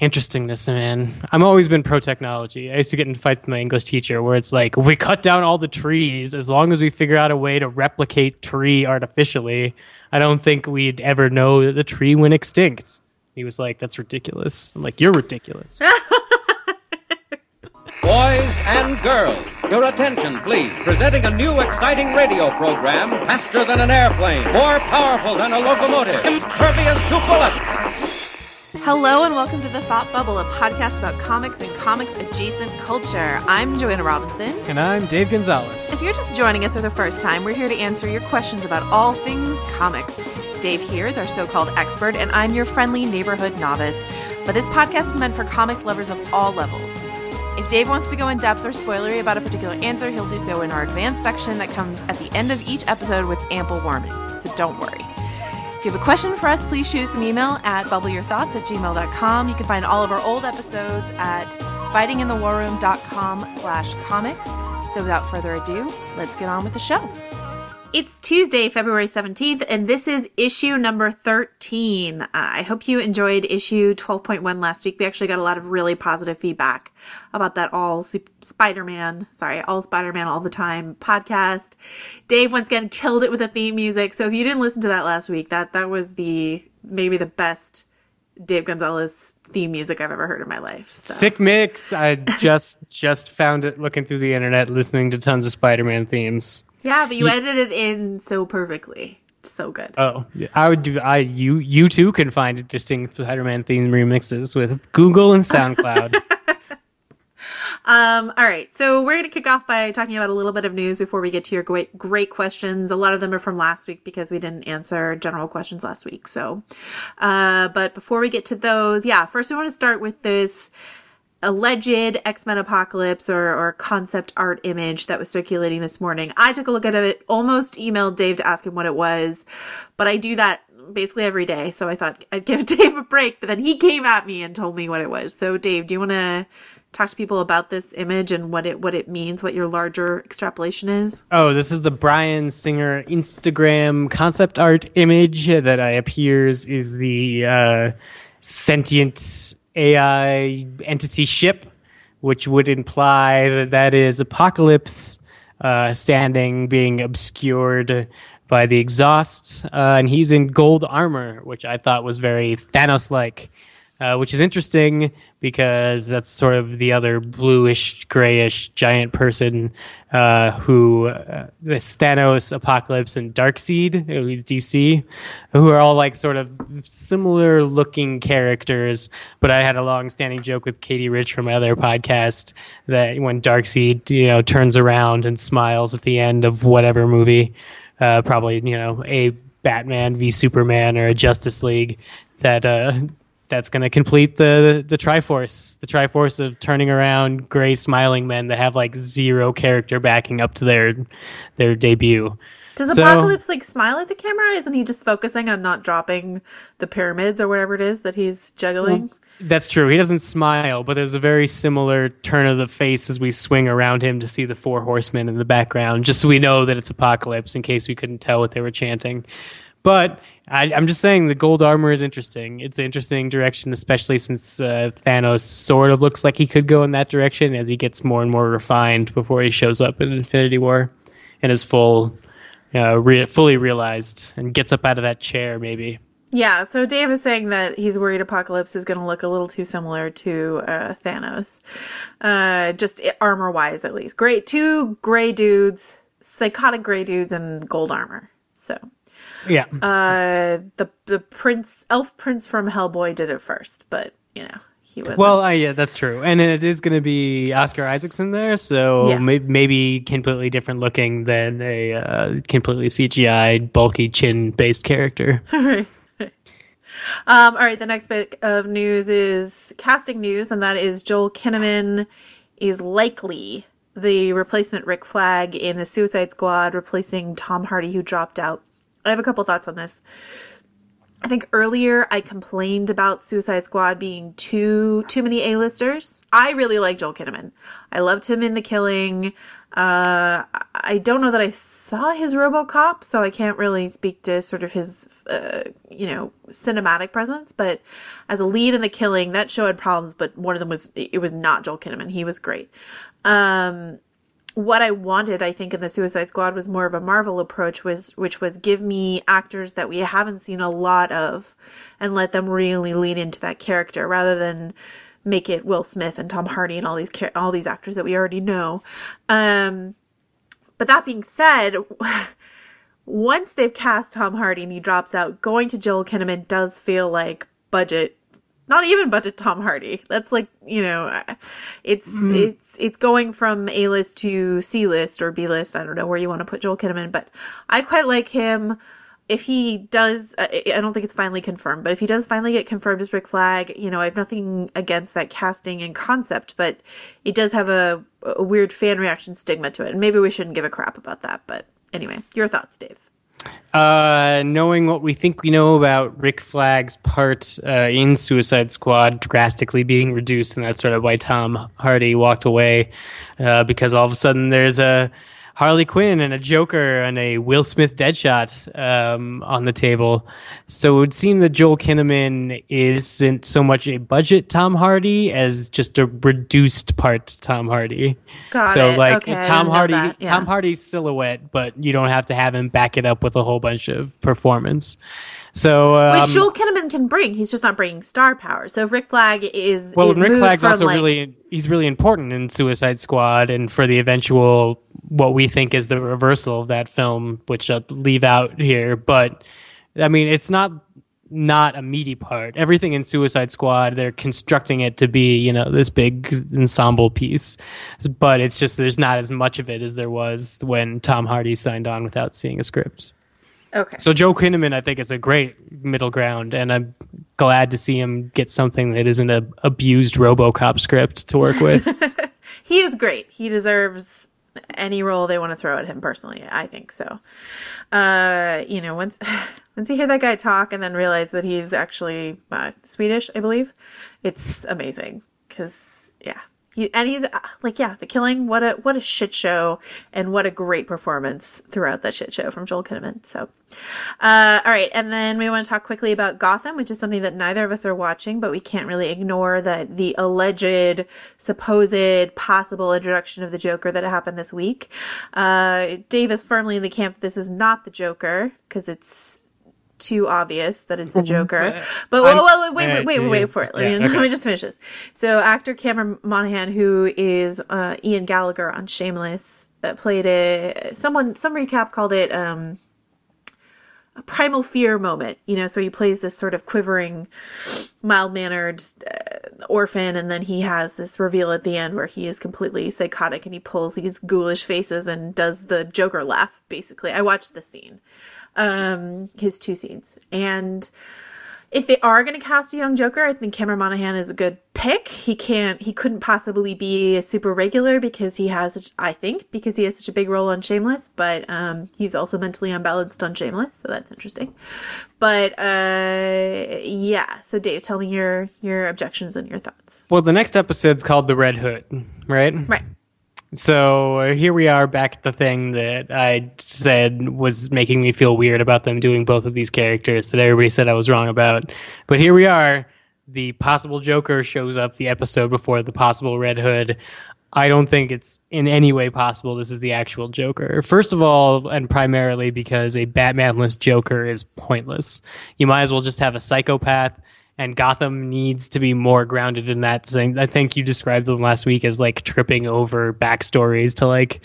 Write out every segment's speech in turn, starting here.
interestingness, man. I'm always been pro technology. I used to get in fights with my English teacher where it's like, we cut down all the trees, as long as we figure out a way to replicate tree artificially, I don't think we'd ever know that the tree went extinct. He was like, that's ridiculous. I'm like, you're ridiculous. Boys and girls, your attention, please. Presenting a new exciting radio program faster than an airplane, more powerful than a locomotive, impervious to bullets. Hello and welcome to the Thought Bubble, a podcast about comics and comics adjacent culture. I'm Joanna Robinson. and I'm Dave Gonzalez. If you're just joining us for the first time, we're here to answer your questions about all things comics. Dave here is our so called expert, and I'm your friendly neighborhood novice. But this podcast is meant for comics lovers of all levels. If Dave wants to go in depth or spoilery about a particular answer, he'll do so in our advanced section that comes at the end of each episode with ample warning, so don't worry. If you have a question for us, please shoot us an email at bubbleyourthoughts at gmail.com. You can find all of our old episodes at fightinginthewarroom.com slash comics. So without further ado, let's get on with the show. It's Tuesday, February 17th, and this is issue number 13. Uh, I hope you enjoyed issue 12.1 last week. We actually got a lot of really positive feedback about that all Spider Man, sorry, all Spider Man all the time podcast. Dave once again killed it with the theme music. So if you didn't listen to that last week, that, that was the maybe the best Dave Gonzalez theme music I've ever heard in my life. So. Sick mix. I just just found it looking through the internet, listening to tons of Spider-Man themes. Yeah, but you edited it in so perfectly. So good. Oh, yeah. I would do. I you you too can find interesting Spider-Man theme remixes with Google and SoundCloud. Um, all right, so we're going to kick off by talking about a little bit of news before we get to your great, great questions. A lot of them are from last week because we didn't answer general questions last week. So, uh, but before we get to those, yeah, first we want to start with this alleged X-Men apocalypse or, or concept art image that was circulating this morning. I took a look at it, almost emailed Dave to ask him what it was, but I do that basically every day. So I thought I'd give Dave a break, but then he came at me and told me what it was. So Dave, do you want to talk to people about this image and what it what it means, what your larger extrapolation is? Oh, this is the Bryan Singer Instagram concept art image that I appears is the uh, sentient AI entity ship, which would imply that that is Apocalypse uh, standing, being obscured by the exhaust, uh, and he's in gold armor, which I thought was very Thanos-like. Uh, which is interesting because that's sort of the other bluish, grayish giant person uh, who uh, Thanos, Apocalypse, and Darkseid, who's DC, who are all like sort of similar looking characters. But I had a long standing joke with Katey Rich from my other podcast that when Darkseid, you know, turns around and smiles at the end of whatever movie, uh, probably you know a Batman v Superman or a Justice League, that uh, that's going to complete the the Triforce, the Triforce of turning around gray smiling men that have like zero character backing up to their their debut. Does So- Apocalypse like smile at the camera? Isn't he just focusing on not dropping the pyramids or whatever it is that he's juggling? That's true. He doesn't smile, but there's a very similar turn of the face as we swing around him to see the four horsemen in the background, just so we know that it's Apocalypse in case we couldn't tell what they were chanting. But I, I'm just saying the gold armor is interesting. It's an interesting direction, especially since uh, Thanos sort of looks like he could go in that direction as he gets more and more refined before he shows up in Infinity War and is full, uh, re- fully realized and gets up out of that chair, maybe. Yeah, so Dave is saying that he's worried Apocalypse is going to look a little too similar to uh, Thanos, uh, just armor wise at least. Great, two gray dudes, psychotic gray dudes in gold armor. So Yeah. uh, the the prince, elf prince from Hellboy did it first, but you know he was Well, uh, yeah, that's true, and it is going to be Oscar Isaac's in there, so Yeah. may- maybe completely different looking than a uh, completely CGI, bulky chin-based character. right. Um, all right, the next bit of news is casting news, and that is Joel Kinnaman is likely the replacement Rick Flag in the Suicide Squad, replacing Tom Hardy, who dropped out. I have a couple thoughts on this. I think earlier I complained about Suicide Squad being too too many A-listers. I really like Joel Kinnaman. I loved him in The Killing. Uh, I don't know that I saw his RoboCop, so I can't really speak to sort of his, uh, you know, cinematic presence. But as a lead in The Killing, that show had problems, but one of them was it was not Joel Kinnaman. He was great. Um, what I wanted, I think, in the Suicide Squad was more of a Marvel approach, was which was give me actors that we haven't seen a lot of, and let them really lean into that character rather than make it Will Smith and Tom Hardy and all these all these actors that we already know. Um, but that being said, once they've cast Tom Hardy and he drops out, going to Joel Kinnaman does feel like budget not even budget Tom Hardy. That's like, you know, it's mm. it's it's going from A list to C list or B list. I don't know where you want to put Joel Kinnaman, but I quite like him. If he does, I don't think it's finally confirmed, but if he does finally get confirmed as Rick Flag, you know, I have nothing against that casting and concept, but it does have a, a weird fan reaction stigma to it, and maybe we shouldn't give a crap about that. But anyway, your thoughts, Dave? Uh, knowing what we think we know about Rick Flag's part uh, in Suicide Squad drastically being reduced, and that's sort of why Tom Hardy walked away, uh, because all of a sudden there's a Harley Quinn and a Joker and a Will Smith Deadshot um, on the table. So it would seem that Joel Kinnaman isn't so much a budget Tom Hardy as just a reduced part Tom Hardy. Got so it. like okay, Tom Hardy, yeah. Tom Hardy's silhouette, but you don't have to have him back it up with a whole bunch of performance. So, um, which Joel Kinnaman can bring. He's just not bringing star power. So Rick Flag is well, is Rick Flag's also like, really he's really important in Suicide Squad and for the eventual what we think is the reversal of that film, which I'll leave out here. But I mean, it's not not a meaty part. Everything in Suicide Squad, they're constructing it to be, you know, this big ensemble piece. But it's just there's not as much of it as there was when Tom Hardy signed on without seeing a script. Okay. So Joe Kinnaman, I think, is a great middle ground, and I'm glad to see him get something that isn't a abused RoboCop script to work with. he is great. He deserves any role they want to throw at him. Personally, I think so. Uh, you know, once once you hear that guy talk and then realize that he's actually uh, Swedish, I believe, it's amazing. Because yeah, he, and he's uh, like, yeah, the killing. What a what a shit show, and what a great performance throughout that shit show from Joel Kinnaman. So, uh, all right, and then we want to talk quickly about Gotham, which is something that neither of us are watching, but we can't really ignore that the alleged, supposed, possible introduction of the Joker that happened this week. Uh, Dave is firmly in the camp this is not the Joker because it's too obvious that it's the Joker. But wait, wait, wait, wait, wait, wait, wait for it. Let me, okay. let me just finish this. So actor Cameron Monaghan, who is uh, Ian Gallagher on Shameless, uh, played a someone. Some recap called it um, a primal fear moment. You know, so he plays this sort of quivering, mild mannered uh, orphan, and then he has this reveal at the end where he is completely psychotic and he pulls these ghoulish faces and does the Joker laugh. Basically, I watched the scene um, his two scenes. And if they are going to cast a young Joker, I think Cameron Monaghan is a good pick. He can't, he couldn't possibly be a super regular because he has, I think, because he has such a big role on Shameless, but um, he's also mentally unbalanced on Shameless, so that's interesting. But uh, yeah, so Dave, tell me your your objections and your thoughts. well, the next episode's called The Red Hood, right? Right. So uh, here we are back at the thing that I said was making me feel weird about them doing both of these characters that everybody said I was wrong about. But here we are. The possible Joker shows up the episode before the possible Red Hood. I don't think it's in any way possible this is the actual Joker. First of all, and primarily because a Batmanless Joker is pointless. You might as well just have a psychopath and Gotham needs to be more grounded in that thing. I think you described them last week as like tripping over backstories to like.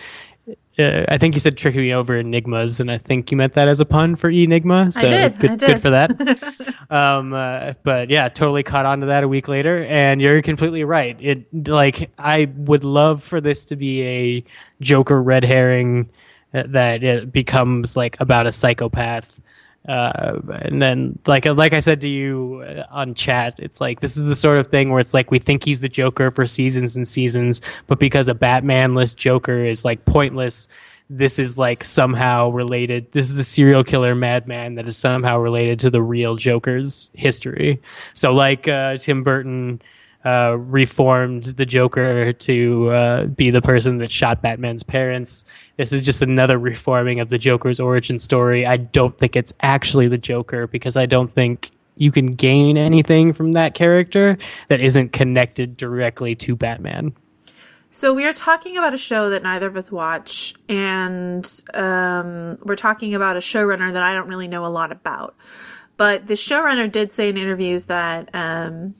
Uh, I think you said tripping over enigmas, and I think you meant that as a pun for enigma. So did, good, I did. good for that. um, uh, but yeah, totally caught on to that a week later, and you're completely right. It like I would love for this to be a Joker red herring uh, that it becomes like about a psychopath uh, and then like like I said to you uh, on chat, it's like this is the sort of thing where it's like we think he's the Joker for seasons and seasons, but because a Batmanless Joker is like pointless, this is like somehow related. This is a serial killer madman that is somehow related to the real Joker's history. So like uh, Tim Burton. Uh, reformed the Joker to uh, be the person that shot Batman's parents. This is just another reforming of the Joker's origin story. I don't think it's actually the Joker because I don't think you can gain anything from that character that isn't connected directly to Batman. So we are talking about a show that neither of us watch, and um, we're talking about a showrunner that I don't really know a lot about. But the showrunner did say in interviews that um,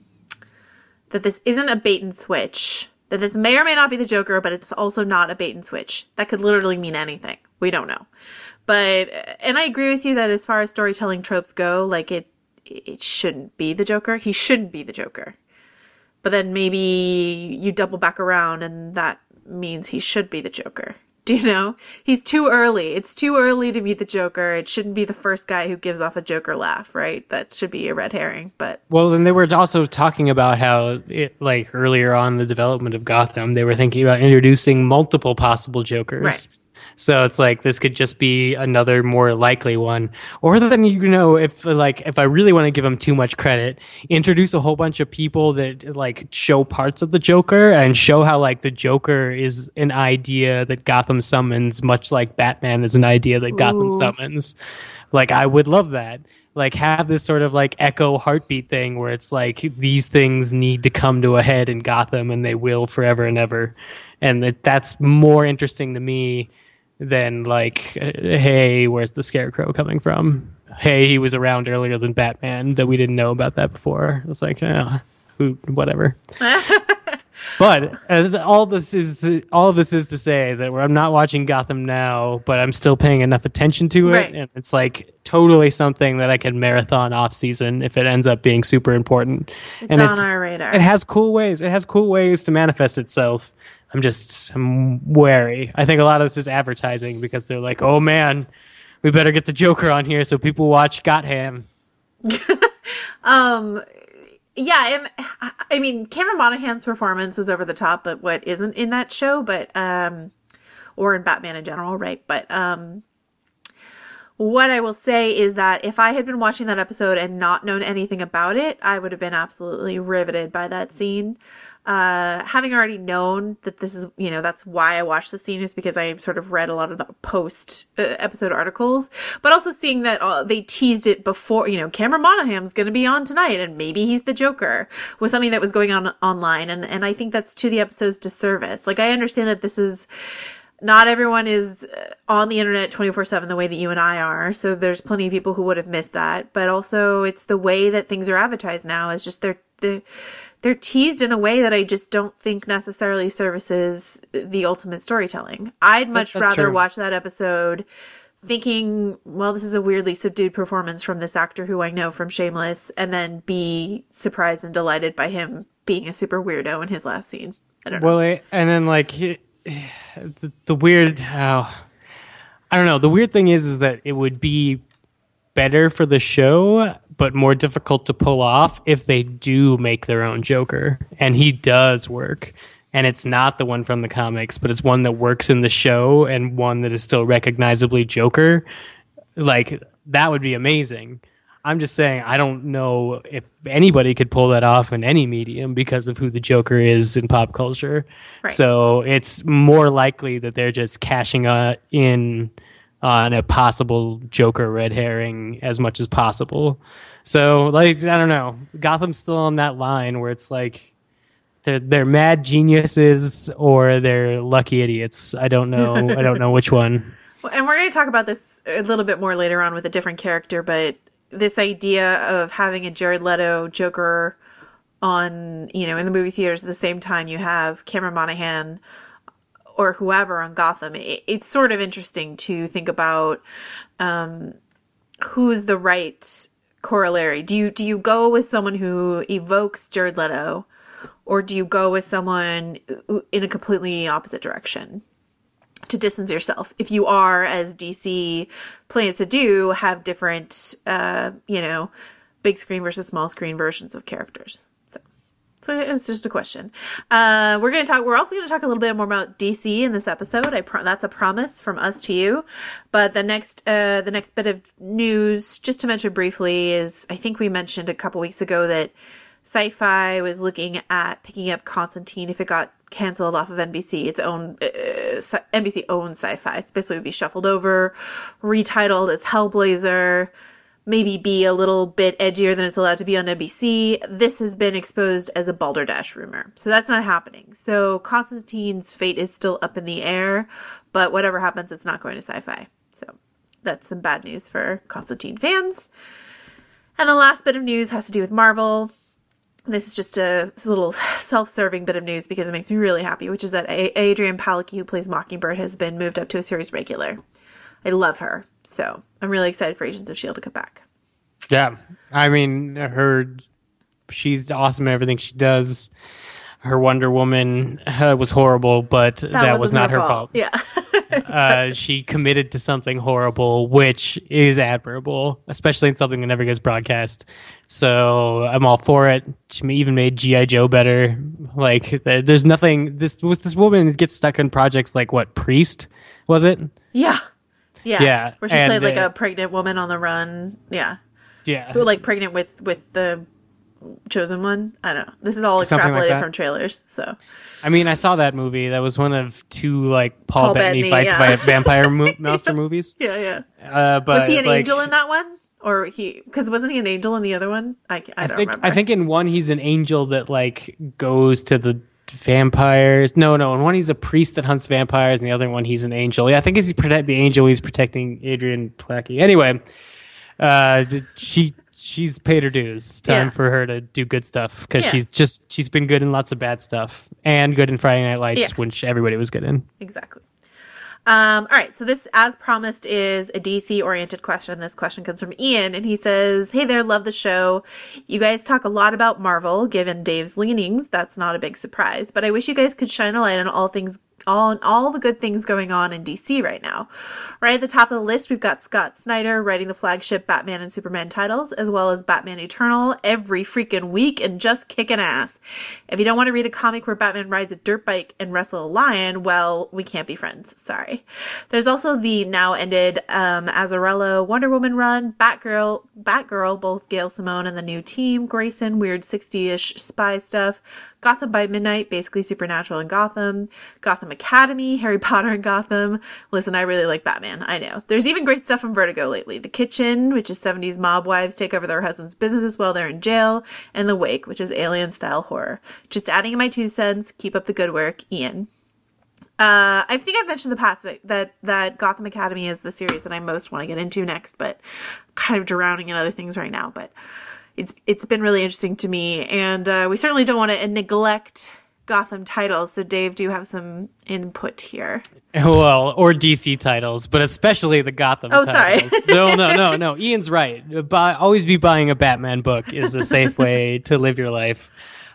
that this isn't a bait and switch. That this may or may not be the Joker, but it's also not a bait and switch. That could literally mean anything. We don't know. But and I agree with you that as far as storytelling tropes go, like it it shouldn't be the Joker. He shouldn't be the Joker. But then maybe you double back around and that means he should be the Joker. Do you know? He's too early. It's too early to be the Joker. It shouldn't be the first guy who gives off a Joker laugh, right? That should be a red herring. But well, then they were also talking about how, it, like earlier on the development of Gotham, they were thinking about introducing multiple possible Jokers. Right. So it's like this could just be another more likely one. Or then you know, if like if I really want to give him too much credit, introduce a whole bunch of people that like show parts of the Joker and show how like the Joker is an idea that Gotham summons, much like Batman is an idea that Gotham Ooh. summons. Like I would love that. Like have this sort of like echo heartbeat thing where it's like these things need to come to a head in Gotham and they will forever and ever. And that, that's more interesting to me than like, hey, where's the scarecrow coming from? Hey, he was around earlier than Batman. That we didn't know about that before. It's like, uh, who, whatever. but uh, all this is all of this is to say that I'm not watching Gotham now, but I'm still paying enough attention to it, Right. and it's like totally something that I can marathon off season if it ends up being super important. it's and on it's our radar. it has cool ways. It has cool ways to manifest itself. I'm just I'm wary. I think a lot of this is advertising because they're like, oh man, we better get the Joker on here so people watch Gotham. Um, yeah, and I- mean, Cameron Monaghan's performance was over the top, but what isn't in that show, but um, or in Batman in general, right? But um, what I will say is that if I had been watching that episode and not known anything about it, I would have been absolutely riveted by that scene. Uh, having already known that this is, you know, that's why I watched the scene is because I sort of read a lot of the post uh, episode articles, but also seeing that uh, they teased it before, you know, Cameron Monaghan's going to be on tonight and maybe he's the Joker was something that was going on online. And, and I think that's to the episode's disservice. Like, I understand that this is, not everyone is uh, on the internet 24 7 the way that you and I are. So there's plenty of people who would have missed that. But also, it's the way that things are advertised now is just they're, they're, they're teased in a way that I just don't think necessarily services the ultimate storytelling. I'd much that's rather true. watch that episode thinking, well, this is a weirdly subdued performance from this actor who I know from Shameless, and then be surprised and delighted by him being a super weirdo in his last scene. I don't know. Well, eh, and then like he- the, the weird, oh, I don't know. The weird thing is, is that it would be better for the show, but more difficult to pull off if they do make their own Joker, and he does work. And it's not the one from the comics, but it's one that works in the show and one that is still recognizably Joker. Like that would be amazing. I'm just saying I don't know if anybody could pull that off in any medium because of who the Joker is in pop culture. Right. So it's more likely that they're just cashing uh, in Uh, on a possible Joker red herring as much as possible. So like I don't know, Gotham's still on that line where it's like they're they're mad geniuses or they're lucky idiots. I don't know. I don't know which one. Well, and we're going to talk about this a little bit more later on with a different character, but this idea of having a Jared Leto Joker on, you know, in the movie theaters at the same time you have Cameron Monaghan or whoever on Gotham, it, it's sort of interesting to think about um, who's the right corollary. Do you do you go with someone who evokes Jared Leto, or do you go with someone in a completely opposite direction? to distance yourself. If you are, as DC plans to do, have different, uh, you know, big screen versus small screen versions of characters. So, it's just a question. Uh, we're going to talk, we're also going to talk a little bit more about DC in this episode. I pro- that's a promise from us to you. But the next, uh, the next bit of news, just to mention briefly, is I think we mentioned a couple weeks ago that Sci-Fi was looking at picking up Constantine if it got canceled off of NBC. Its own uh, NBC owns Sci-Fi. So basically, would be shuffled over, retitled as Hellblazer. Maybe be a little bit edgier than it's allowed to be on NBC. This has been exposed as a balderdash rumor. So that's not happening. So Constantine's fate is still up in the air, but whatever happens, it's not going to sci fi. So that's some bad news for Constantine fans. And the last bit of news has to do with Marvel. This is just a, little self-serving bit of news because it makes me really happy, which is that a- Adrianne Palicki, who plays Mockingbird, has been moved up to a series regular. I love her, so I'm really excited for Agents of Shield to come back. Yeah, I mean, her, she's awesome at everything she does. Her Wonder Woman uh, was horrible, but that, was wasn't her fault. Yeah. uh, she committed to something horrible, which is admirable, especially in something that never gets broadcast. So I'm all for it. She even made GI Joe better. Like, there's nothing. This this woman gets stuck in projects like what Priest was it? yeah. Yeah. Yeah, Where she and, played like uh, a pregnant woman on the run. Yeah. Yeah, Who like pregnant with with the chosen one. I don't know. This is all Something like extrapolated from trailers. So I mean, I saw that movie. That was one of two like Paul, Paul Bettany, Bettany, fights yeah. by vampire mo- monster movies. yeah, yeah. Uh, but Was he an like, angel in that one, or he? Because wasn't he an angel in the other one? I, I I don't think remember. I think in one he's an angel that like goes to the vampires. No, no, in one he's a priest that hunts vampires, and the other one he's an angel. Yeah, I think he's protect the angel. He's protecting Adrianne Palicki. Anyway, uh, she she's paid her dues. Time Yeah. for her to do good stuff because Yeah. she's just she's been good in lots of bad stuff and good in Friday Night Lights, Yeah. which everybody was good in. exactly. Um, all right, so this, as promised, is a DC oriented question. This question comes from Ian, and he says, Hey there, love the show. You guys talk a lot about Marvel, given Dave's leanings. That's not a big surprise, but I wish you guys could shine a light on all things, on all the good things going on in DC right now. Right at the top of the list, we've got Scott Snyder writing the flagship Batman and Superman titles, as well as Batman Eternal every freaking week and just kicking ass. If you don't want to read a comic where Batman rides a dirt bike and wrestle a lion, well, we can't be friends. Sorry. There's also the now ended um, Azzarello Wonder Woman run, Batgirl, Batgirl, both Gail Simone and the new team, Grayson, weird 60-ish spy stuff, Gotham by Midnight, basically Supernatural in Gotham, Gotham Academy, Harry Potter in Gotham. Listen, I really like Batman. I know. There's even great stuff from Vertigo lately. The Kitchen, which is 70s mob wives take over their husband's businesses while they're in jail, and The Wake, which is alien style horror. Just adding in my two cents. Keep up the good work, Ian. Uh, I think I've mentioned the past that, that that Gotham Academy is the series that I most want to get into next, but kind of drowning in other things right now. But it's it's been really interesting to me, and uh, we certainly don't want to neglect Gotham titles. So, Dave, do you have some input here? Well, or DC titles, but especially the Gotham Oh, sorry. no, no, no, no. Ian's right. Buy, always be buying a Batman book is a safe way to live your life.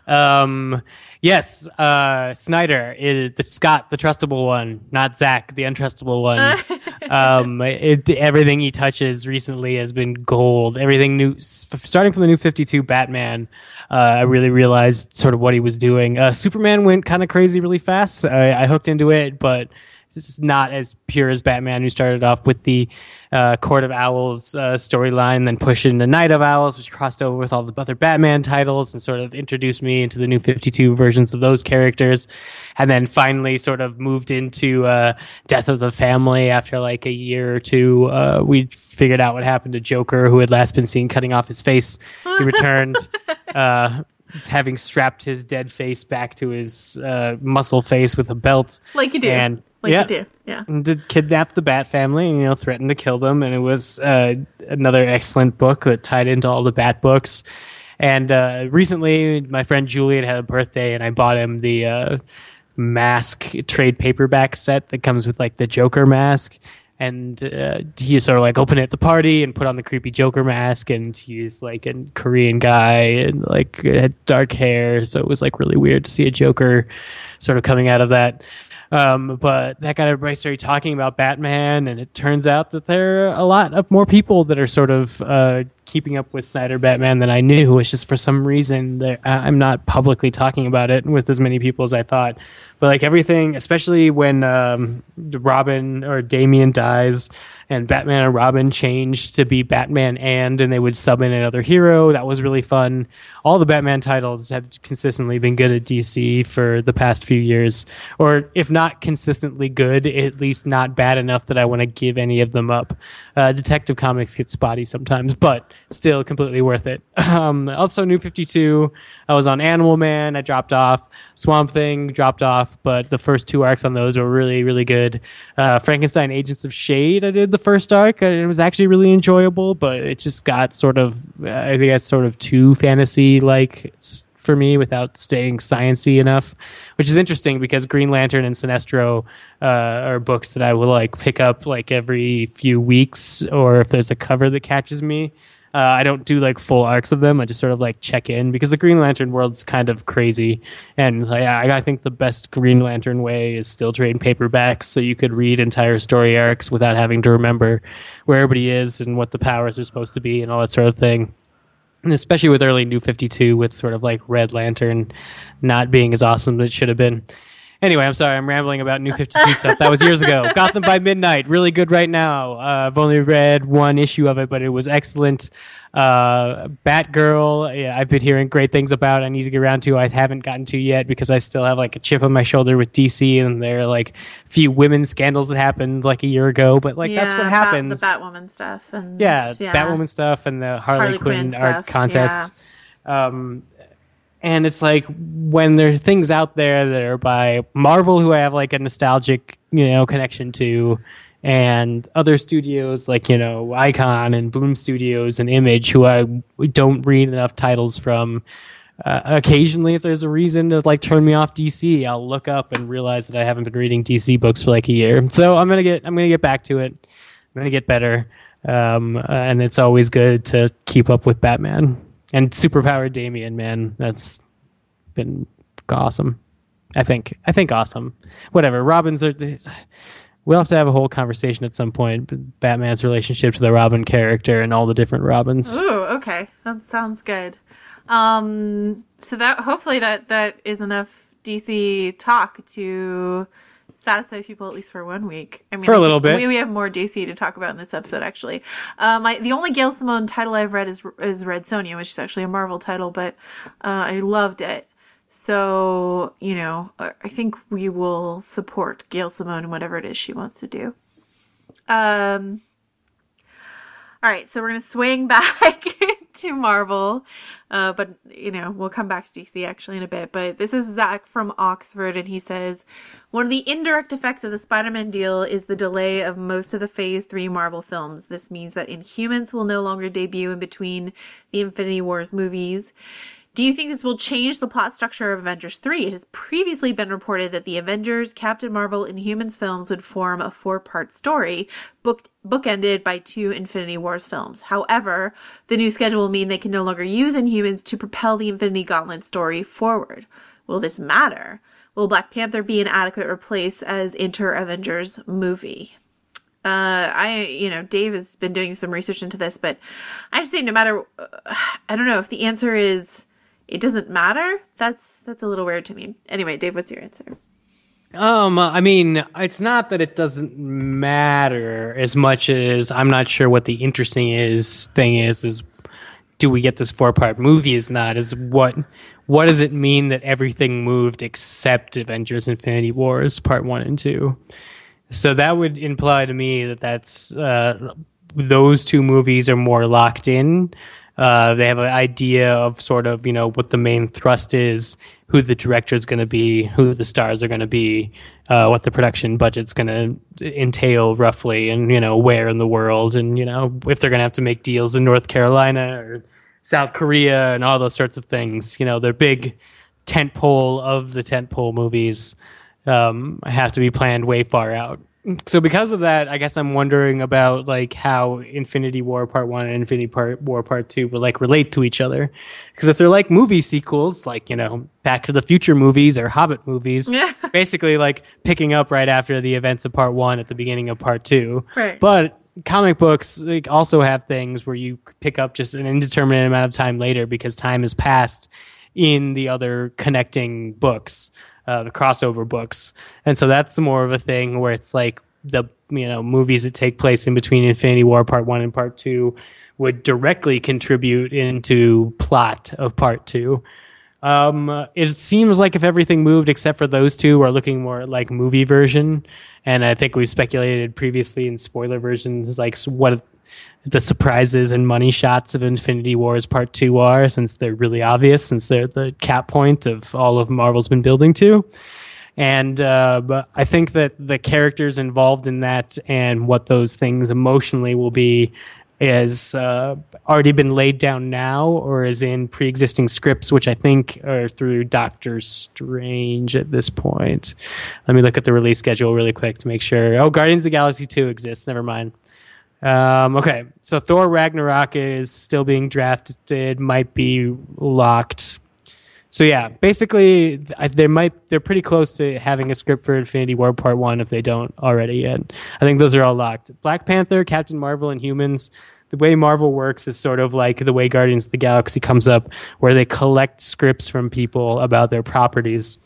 Um, yes, uh, Snyder is the Scott, the trustable one, not Zach, the untrustable one. um, it, everything he touches recently has been gold. Everything new, starting from the new 52 Batman. Uh, I really realized sort of what he was doing. Uh, Superman went kind of crazy really fast. I, I hooked into it, but this is not as pure as Batman, who started off with the uh, Court of Owls uh, storyline, then pushed into Night of Owls, which crossed over with all the other Batman titles and sort of introduced me into the new 52 versions of those characters. And then finally sort of moved into uh, Death of the Family after like a year or two. Uh, we figured out what happened to Joker, who had last been seen cutting off his face. He returned. uh, having strapped his dead face back to his uh, muscle face with a belt Like you do. And- like yeah. you do. Yeah. and did kidnap the Bat family and you know threatened to kill them. And it was uh, another excellent book that tied into all the Bat books. And uh, recently, my friend Julian had a birthday, and I bought him the uh, mask trade paperback set that comes with like the Joker mask. And uh, he sort of like opened it at the party and put on the creepy Joker mask. And he's like a Korean guy and like had dark hair, so it was like really weird to see a Joker sort of coming out of that. Um, but that got everybody started talking about Batman, and it turns out that there are a lot of more people that are sort of uh, keeping up with Snyder Batman that I knew. It's just for some reason that I'm not publicly talking about it with as many people as I thought. But like everything, especially when um, Robin or Damian dies, and Batman and Robin changed to be Batman and, and they would sub in another hero. That was really fun. All the Batman titles have consistently been good at DC for the past few years, or if not consistently good, at least not bad enough that I want to give any of them up. Uh, Detective Comics gets spotty sometimes, but still completely worth it. Um, also, New 52, I was on Animal Man, I dropped off. Swamp Thing dropped off, but the first two arcs on those were really, really good. Uh, Frankenstein Agents of Shade, I did the first arc, and it was actually really enjoyable, but it just got sort of, I guess, sort of too fantasy like for me without staying sciency enough, which is interesting because Green Lantern and Sinestro uh, are books that I will like pick up like every few weeks, or if there's a cover that catches me. Uh, I don't do like full arcs of them. I just sort of like check in because the Green Lantern world's kind of crazy, and like, I, think the best Green Lantern way is still trade paperbacks, so you could read entire story arcs without having to remember where everybody is and what the powers are supposed to be and all that sort of thing and especially with early New 52 with sort of like Red Lantern not being as awesome as it should have been. Anyway, I'm sorry, I'm rambling about New 52 stuff. That was years ago. Gotham by Midnight, really good right now. Uh, I've only read one issue of it, but it was excellent. Uh, Batgirl, yeah, I've been hearing great things about. I need to get around to. I haven't gotten to yet because I still have like a chip on my shoulder with DC, and there are like few women scandals that happened like a year ago. But like that's what Bat- happens. the Batwoman stuff and yeah, Batwoman stuff and the Harley, Harley Quinn, Quinn art contest. Um, and it's like when there are things out there that are by Marvel who I have like a nostalgic, you know, connection to, and other studios like you know Icon and Boom Studios and Image who I don't read enough titles from. Uh, occasionally, if there's a reason to like turn me off DC, I'll look up and realize that I haven't been reading DC books for like a year. So I'm gonna get I'm gonna get back to it. I'm gonna get better. Um, uh, and it's always good to keep up with Batman and superpowered Damian. Man, that's been awesome. I think. I think awesome. Whatever. Robins are. We'll have to have a whole conversation at some point. Batman's relationship to the Robin character and all the different Robins. Ooh, okay, that sounds good. Um, so that hopefully that that is enough DC talk to satisfy people at least for one week. I mean, For a little bit. We, we have more DC to talk about in this episode, actually. Um, I, the only Gail Simone title I've read is is Red Sonja, which is actually a Marvel title, but uh, I loved it. So you know, I think we will support Gail Simone in whatever it is she wants to do. Um. All right, so we're gonna swing back to Marvel, uh, but you know we'll come back to DC actually in a bit. But this is Zach from Oxford, and he says one of the indirect effects of the Spider-Man deal is the delay of most of the Phase Three Marvel films. This means that Inhumans will no longer debut in between the Infinity Wars movies. Do you think this will change the plot structure of Avengers 3? It has previously been reported that the Avengers, Captain Marvel, Inhumans films would form a four part story, booked, bookended by two Infinity Wars films. However, the new schedule will mean they can no longer use Inhumans to propel the Infinity Gauntlet story forward. Will this matter? Will Black Panther be an adequate replace as inter Avengers movie? uh, I, you know, Dave has been doing some research into this, but I just say no matter, uh, I don't know if the answer is it doesn't matter. That's that's a little weird to me. Anyway, Dave, what's your answer? Um, I mean, it's not that it doesn't matter as much as I'm not sure what the interesting is thing is is do we get this four part movie is not is what what does it mean that everything moved except Avengers Infinity Wars part 1 and 2. So that would imply to me that that's uh those two movies are more locked in. Uh, they have an idea of sort of you know what the main thrust is, who the director is going to be, who the stars are going to be, uh, what the production budget's going to entail roughly, and you know where in the world, and you know if they're going to have to make deals in North Carolina or South Korea and all those sorts of things. You know, they're big tent pole of the tent pole movies um, have to be planned way far out. So because of that, I guess I'm wondering about like how Infinity War Part One and Infinity Part War Part Two will like relate to each other. Because if they're like movie sequels, like you know Back to the Future movies or Hobbit movies, Yeah. basically like picking up right after the events of Part One at the beginning of Part Two. Right. But comic books like, also have things where you pick up just an indeterminate amount of time later because time has passed in the other connecting books, uh, the crossover books, and so that's more of a thing where it's like the you know movies that take place in between Infinity War Part One and Part Two would directly contribute into plot of Part Two. Um, it seems like if everything moved except for those two we're looking more like movie version, and I think we've speculated previously in spoiler versions like what the surprises and money shots of Infinity Wars Part Two are, since they're really obvious, since they're the cap point of all of Marvel's been building to. And uh, I think that the characters involved in that and what those things emotionally will be is uh, already been laid down now or is in pre-existing scripts which i think are through doctor strange at this point. Let me look at the release schedule really quick to make sure. Oh guardians of the galaxy 2 exists. Never mind. Um, okay. So thor ragnarok is still being drafted might be locked so yeah basically they might they're pretty close to having a script for infinity war part one if they don't already yet. I think those are all locked. Black panther captain marvel Inhumans the way marvel works is sort of like the way guardians of the galaxy comes up where they collect scripts from people about their properties.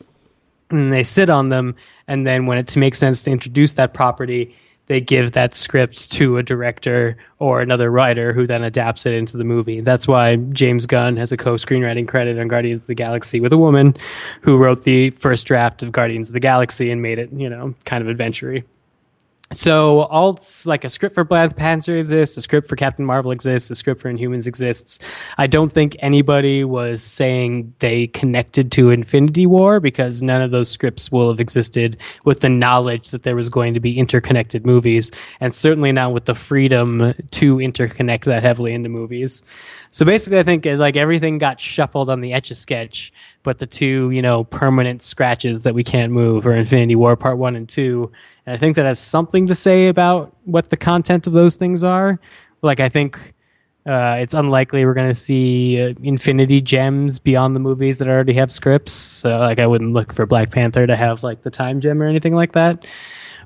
And they sit on them and then when it makes sense to introduce that property they give that script to a director or another writer who then adapts it into the movie. That's why James Gunn has a co-screenwriting credit on Guardians of the Galaxy with a woman who wrote the first draft of Guardians of the Galaxy and made it, you know, kind of adventure so all like a script for Black Panther exists, a script for Captain Marvel exists, a script for Inhumans exists. I don't think anybody was saying they connected to Infinity War because none of those scripts will have existed with the knowledge that there was going to be interconnected movies, and certainly not with the freedom to interconnect that heavily into movies. So basically, I think like everything got shuffled on the etch a sketch, but the two you know permanent scratches that we can't move are Infinity War Part One and Two and I think that has something to say about what the content of those things are. Like, I think uh, it's unlikely we're going to see uh, Infinity Gems beyond the movies that already have scripts. So, like, I wouldn't look for Black Panther to have like the time gem or anything like that.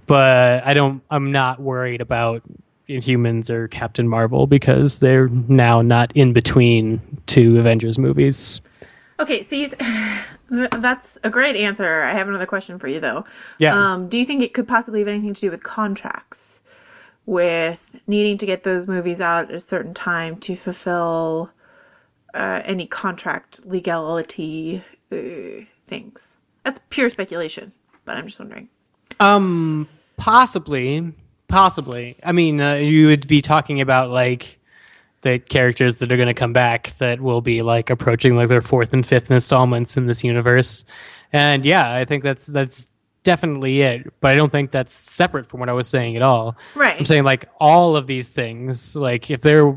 But I don't. I'm not worried about Inhumans or Captain Marvel because they're now not in between two Avengers movies. Okay, so you, that's a great answer. I have another question for you though. Yeah. Um, do you think it could possibly have anything to do with contracts, with needing to get those movies out at a certain time to fulfill uh, any contract legality uh, things? That's pure speculation, but I'm just wondering. Um, possibly, possibly. I mean, uh, you would be talking about like the characters that are going to come back that will be like approaching like their fourth and fifth installments in this universe. And yeah, I think that's that's definitely it. But I don't think that's separate from what I was saying at all. Right. I'm saying like all of these things, like if they're,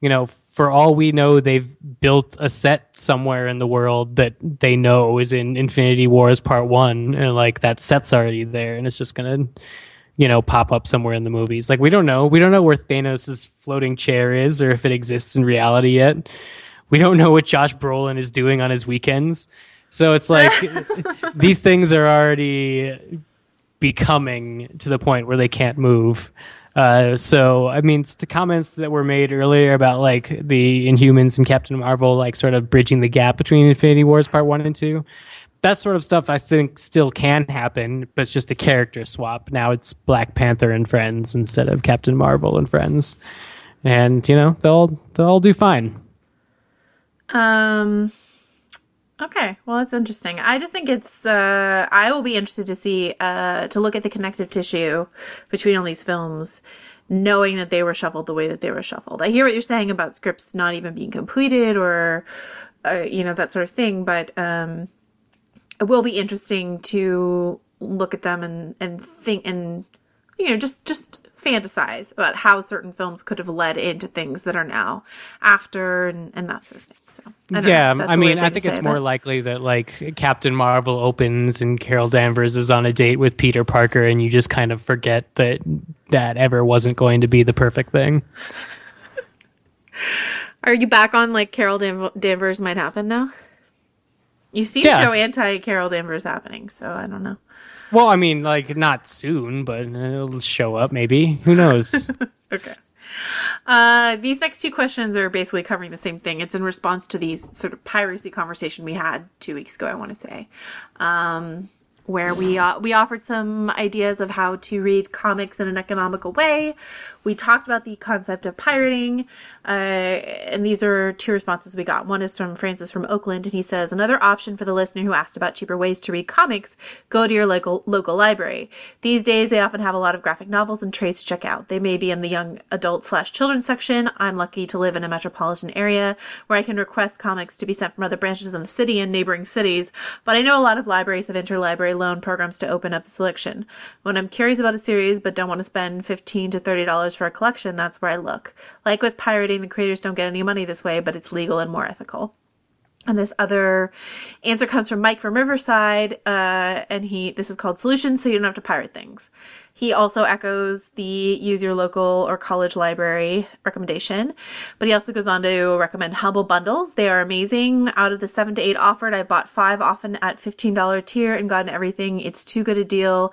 you know, for all we know, they've built a set somewhere in the world that they know is in Infinity Wars Part One, and like that set's already there, and it's just gonna you know, pop up somewhere in the movies. Like we don't know. We don't know where Thanos' floating chair is or if it exists in reality yet. We don't know what Josh Brolin is doing on his weekends. So it's like these things are already becoming to the point where they can't move. Uh, so I mean, the comments that were made earlier about like the Inhumans and Captain Marvel, like sort of bridging the gap between Infinity Wars Part One and Two that sort of stuff I think still can happen, but it's just a character swap. Now it's Black Panther and friends instead of Captain Marvel and friends. And, you know, they'll they'll all do fine. Um Okay, well it's interesting. I just think it's uh I will be interested to see uh to look at the connective tissue between all these films knowing that they were shuffled the way that they were shuffled. I hear what you're saying about scripts not even being completed or uh, you know that sort of thing, but um it will be interesting to look at them and and think and you know just just fantasize about how certain films could have led into things that are now after and, and that sort of thing. So I yeah, I mean, I think it's more likely that like Captain Marvel opens and Carol Danvers is on a date with Peter Parker, and you just kind of forget that that ever wasn't going to be the perfect thing. Are you back on like Carol Danvers might happen now? You seem yeah. so anti Carol Danvers happening, so I don't know. Well, I mean, like not soon, but it'll show up maybe. Who knows? Okay. Uh, these next two questions are basically covering the same thing. It's in response to these sort of piracy conversation we had two weeks ago. I want to say, um, where we uh, we offered some ideas of how to read comics in an economical way. We talked about the concept of pirating, uh, and these are two responses we got. One is from Francis from Oakland, and he says another option for the listener who asked about cheaper ways to read comics: go to your local local library. These days, they often have a lot of graphic novels and trades to check out. They may be in the young adult slash children's section. I'm lucky to live in a metropolitan area where I can request comics to be sent from other branches in the city and neighboring cities, but I know a lot of libraries have interlibrary loan programs to open up the selection. When I'm curious about a series but don't want to spend 15 to $30 for a collection, that's where I look. Like with pirating, the creators don't get any money this way, but it's legal and more ethical. And this other answer comes from Mike from Riverside, uh, and he this is called Solutions, so you don't have to pirate things. He also echoes the use your local or college library recommendation, but he also goes on to recommend Humble bundles. They are amazing. Out of the seven to eight offered, I bought five, often at fifteen dollar tier, and gotten everything. It's too good a deal,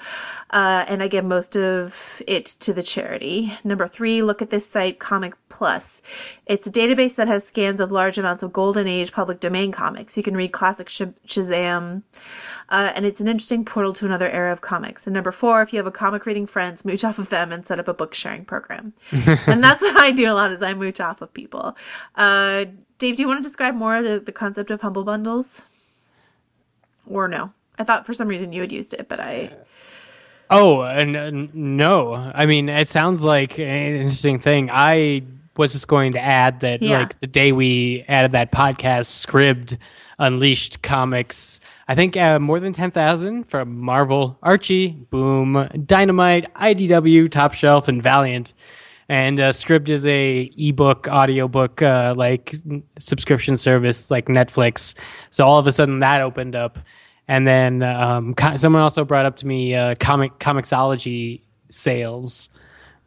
uh, and I give most of it to the charity. Number three, look at this site, Comic Plus. It's a database that has scans of large amounts of golden age public domain comics. You can read classic Sh- Shazam. Uh, and it's an interesting portal to another era of comics. And number four, if you have a comic reading friends, mooch off of them and set up a book sharing program. and that's what I do a lot is I mooch off of people. Uh, Dave, do you want to describe more the, the concept of humble bundles? Or no? I thought for some reason you had used it, but I. Oh, and no. I mean, it sounds like an interesting thing. I was just going to add that, Yeah. like, the day we added that podcast, Scribd unleashed comics. I think uh, more than 10,000 from Marvel, Archie, Boom, Dynamite, IDW, Top Shelf, and Valiant. And uh, Scribd is a ebook, audiobook, uh, like subscription service like Netflix. So all of a sudden that opened up. And then um, co- someone also brought up to me uh, comic comiXology sales,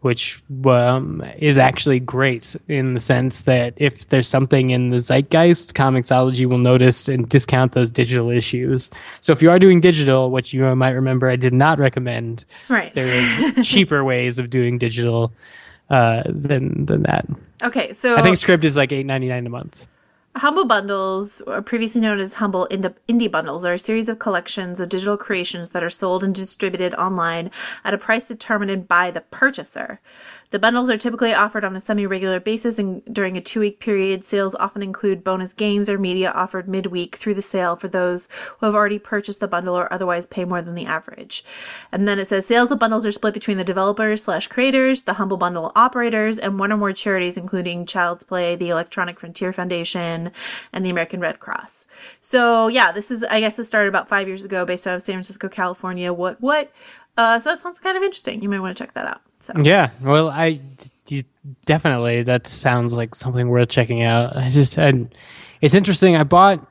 which um, is actually great in the sense that if there's something in the zeitgeist, comiXology will notice and discount those digital issues. So if you are doing digital, which you might remember, I did not recommend. Right. There is cheaper ways of doing digital uh, than than that. Okay, so I think Scribd is like eight ninety nine a month. Humble Bundles, previously known as Humble Indie Bundles, are a series of collections of digital creations that are sold and distributed online at a price determined by the purchaser. The bundles are typically offered on a semi regular basis and during a two week period. Sales often include bonus games or media offered midweek through the sale for those who have already purchased the bundle or otherwise pay more than the average. And then it says sales of bundles are split between the developers slash creators, the Humble Bundle operators, and one or more charities, including Child's Play, the Electronic Frontier Foundation, and the American Red Cross. So yeah, this is, I guess, it started about five years ago based out of San Francisco, California. What, what? Uh, so that sounds kind of interesting. You might want to check that out. So. Yeah, well, I d- definitely that sounds like something worth checking out. I just, I, it's interesting. I bought.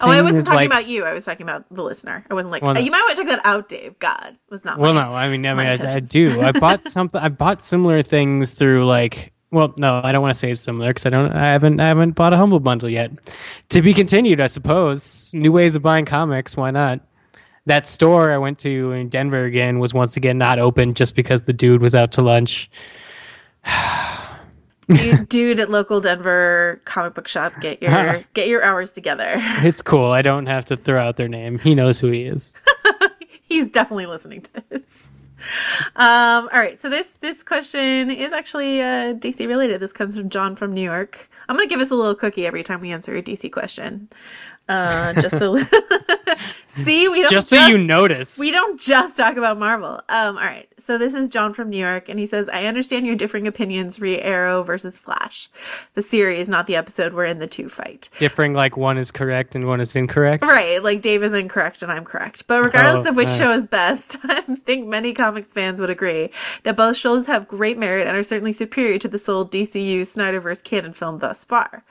Oh, I wasn't talking like- about you. I was talking about the listener. I wasn't like, Well, "Oh, you might want to check that out, Dave. God, was not. Well, my- no, I mean, I mean, I, I do. I bought something. I bought similar things through like. Well, no, I don't want to say it's similar because I don't. I haven't. I haven't bought a humble bundle yet. To be continued, I suppose. New ways of buying comics. Why not? That store I went to in Denver again was once again not open just because the dude was out to lunch. dude, dude at local Denver comic book shop, get your get your hours together. It's cool. I don't have to throw out their name. He knows who he is. He's definitely listening to this. Um, all right, so this this question is actually uh, DC related. This comes from John from New York. I'm gonna give us a little cookie every time we answer a DC question. Uh, just so see, we don't Just so you notice. We don't just talk about Marvel. Um, all right. So this is John from New York, and he says, "I understand your differing opinions re Arrow versus Flash, the series, not the episode wherein the two fight. differing like one is correct and one is incorrect. Right? Like Dave is incorrect and I'm correct. But regardless Oh, of which right. show is best, I think many comics fans would agree that both shows have great merit and are certainly superior to the sole DCU Snyderverse canon film thus far.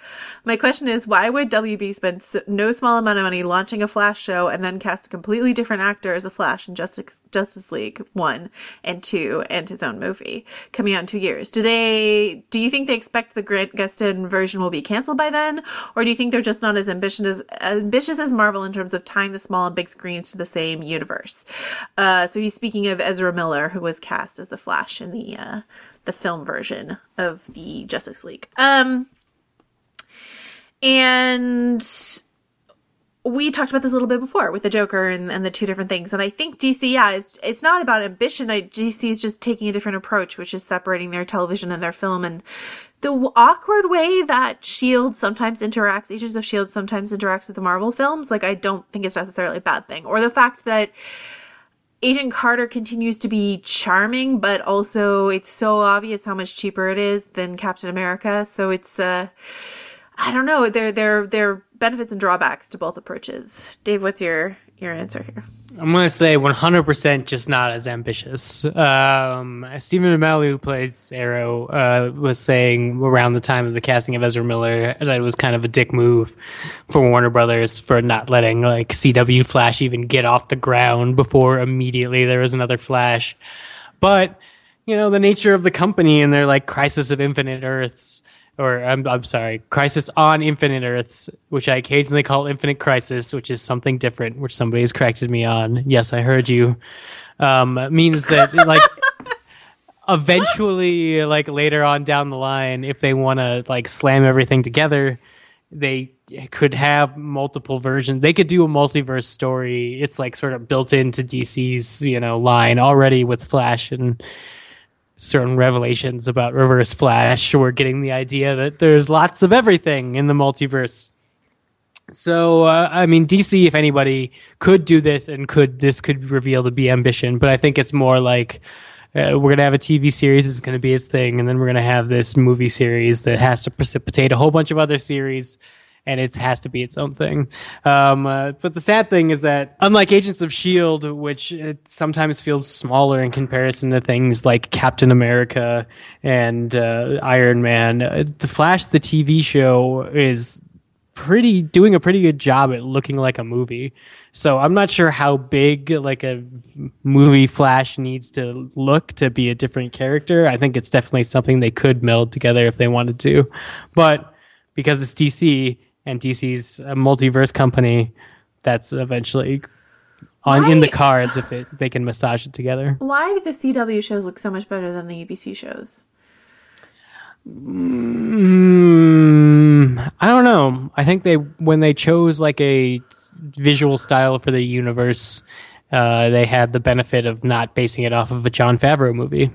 My question is, why would WB spend so, no small amount of money launching a Flash show and then cast a completely different actor as a Flash in Justice Justice League one and two, and his own movie coming out in two years. Do they? Do you think they expect the Grant Gustin version will be canceled by then, or do you think they're just not as ambitious as ambitious as Marvel in terms of tying the small and big screens to the same universe? Uh, so he's speaking of Ezra Miller, who was cast as the Flash in the uh, the film version of the Justice League. Um, and we talked about this a little bit before with the Joker and, and the two different things. And I think DC, yeah, it's, it's not about ambition. I, DC is just taking a different approach, which is separating their television and their film. And the awkward way that S.H.I.E.L.D. sometimes interacts, Agents of S.H.I.E.L.D. sometimes interacts with the Marvel films, like, I don't think it's necessarily a bad thing. Or the fact that Agent Carter continues to be charming, but also it's so obvious how much cheaper it is than Captain America. So it's, uh, I don't know. There, there, there are benefits and drawbacks to both approaches. Dave, what's your your answer here? I'm gonna say 100% just not as ambitious. Um, Stephen Amell, who plays Arrow, uh, was saying around the time of the casting of Ezra Miller that it was kind of a dick move for Warner Brothers for not letting like CW Flash even get off the ground before immediately there was another Flash. But you know the nature of the company and their like Crisis of Infinite Earths or I'm, I'm sorry, Crisis on Infinite Earths, which I occasionally call Infinite Crisis, which is something different, which somebody has corrected me on. Yes, I heard you. Um, means that like eventually, like later on down the line, if they want to like slam everything together, they could have multiple versions. They could do a multiverse story. It's like sort of built into DC's you know line already with Flash and certain revelations about Reverse Flash. We're getting the idea that there's lots of everything in the multiverse. So, uh, I mean, DC, if anybody, could do this and could this could reveal to be ambition, but I think it's more like uh, we're gonna have a TV series is gonna be its thing, and then we're gonna have this movie series that has to precipitate a whole bunch of other series and it has to be its own thing. Um, uh, but the sad thing is that, unlike Agents of S.H.I.E.L.D., which it sometimes feels smaller in comparison to things like Captain America and uh, Iron Man, uh, The Flash, the TV show, is pretty doing a pretty good job at looking like a movie. So I'm not sure how big like a movie Flash needs to look to be a different character. I think it's definitely something they could meld together if they wanted to. But because it's DC, and DC's a multiverse company that's eventually on Why- in the cards if it they can massage it together. Why do the CW shows look so much better than the ABC shows? Mm, I don't know. I think they when they chose like a visual style for the universe, uh, they had the benefit of not basing it off of a Jon Favreau movie.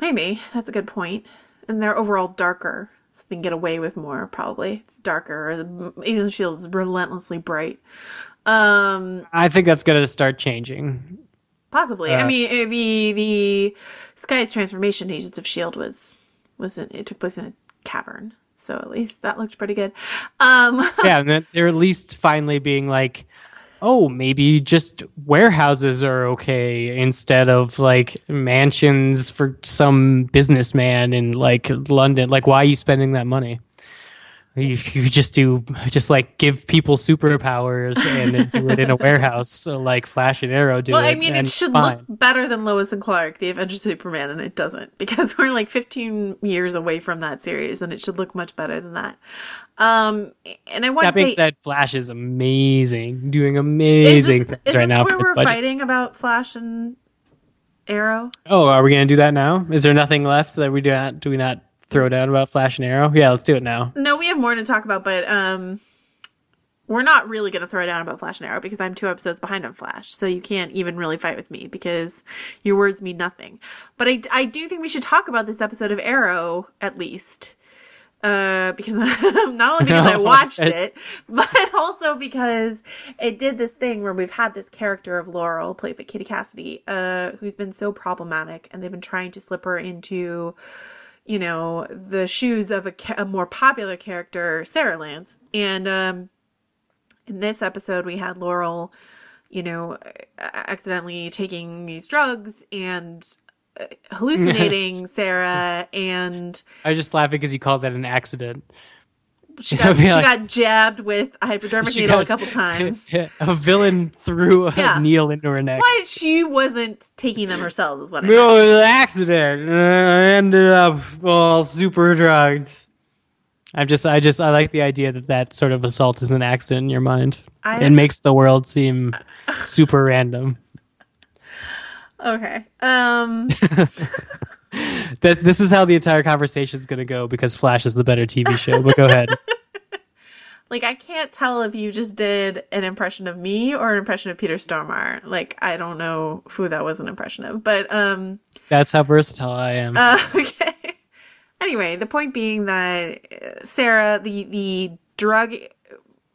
Maybe that's a good point. And they're overall darker, so they can get away with more. Probably it's darker. The Agents of Shield is relentlessly bright. Um, I think that's going to start changing. possibly. I Uh, mean, eh, the the Skye's transformation, Agents of Shield, was was in, it took place in a cavern, so at least that looked pretty good. Um, yeah, and they're at least finally being like, oh, maybe just warehouses are okay instead of like mansions for some businessman in like London. Like, why are you spending that money? You, you just do just like give people superpowers and do it in a warehouse, so like Flash and Arrow do well. I mean, it should fine. look better than Lois and Clark, the Avengers of Superman, and it doesn't because we're like 15 years away from that series, and it should look much better than that. Um, and I want That being say, said, Flash is amazing, doing amazing this, things right now where we're budget. fighting about Flash and Arrow? Oh, are we gonna do that now? Is there nothing left that we do not do we not throw down about Flash and Arrow? Yeah, let's do it now. No, we have more to talk about, but um, we're not really going to throw down about Flash and Arrow because I'm two episodes behind on Flash, so you can't even really fight with me because your words mean nothing. But I, I do think we should talk about this episode of Arrow at least. Uh, because not only because I watched it- it, but also because it did this thing where we've had this character of Laurel, played by Katie Cassidy, uh, who's been so problematic, and they've been trying to slip her into you know the shoes of a, a more popular character sarah lance. And um in this episode we had laurel you know accidentally taking these drugs and Uh, hallucinating sarah and I was just laughing because you called that an accident. she got, she like- got jabbed with a hypodermic needle a couple times. a villain threw a Yeah. needle into her neck. Why she wasn't taking them herself is what I No, it was an accident. I ended up all super drugged. I'm just, I just, I like the idea that that sort of assault is an accident in your mind. I- it makes the world seem super random. Okay. Um. That this is how the entire conversation is going to go because Flash is the better TV show. But go ahead. like I can't tell if you just did an impression of me or an impression of Peter Stormare. Like I don't know who that was an impression of, but um. That's how versatile I am. Uh, okay. Anyway, the point being that uh, Sarah, the the drug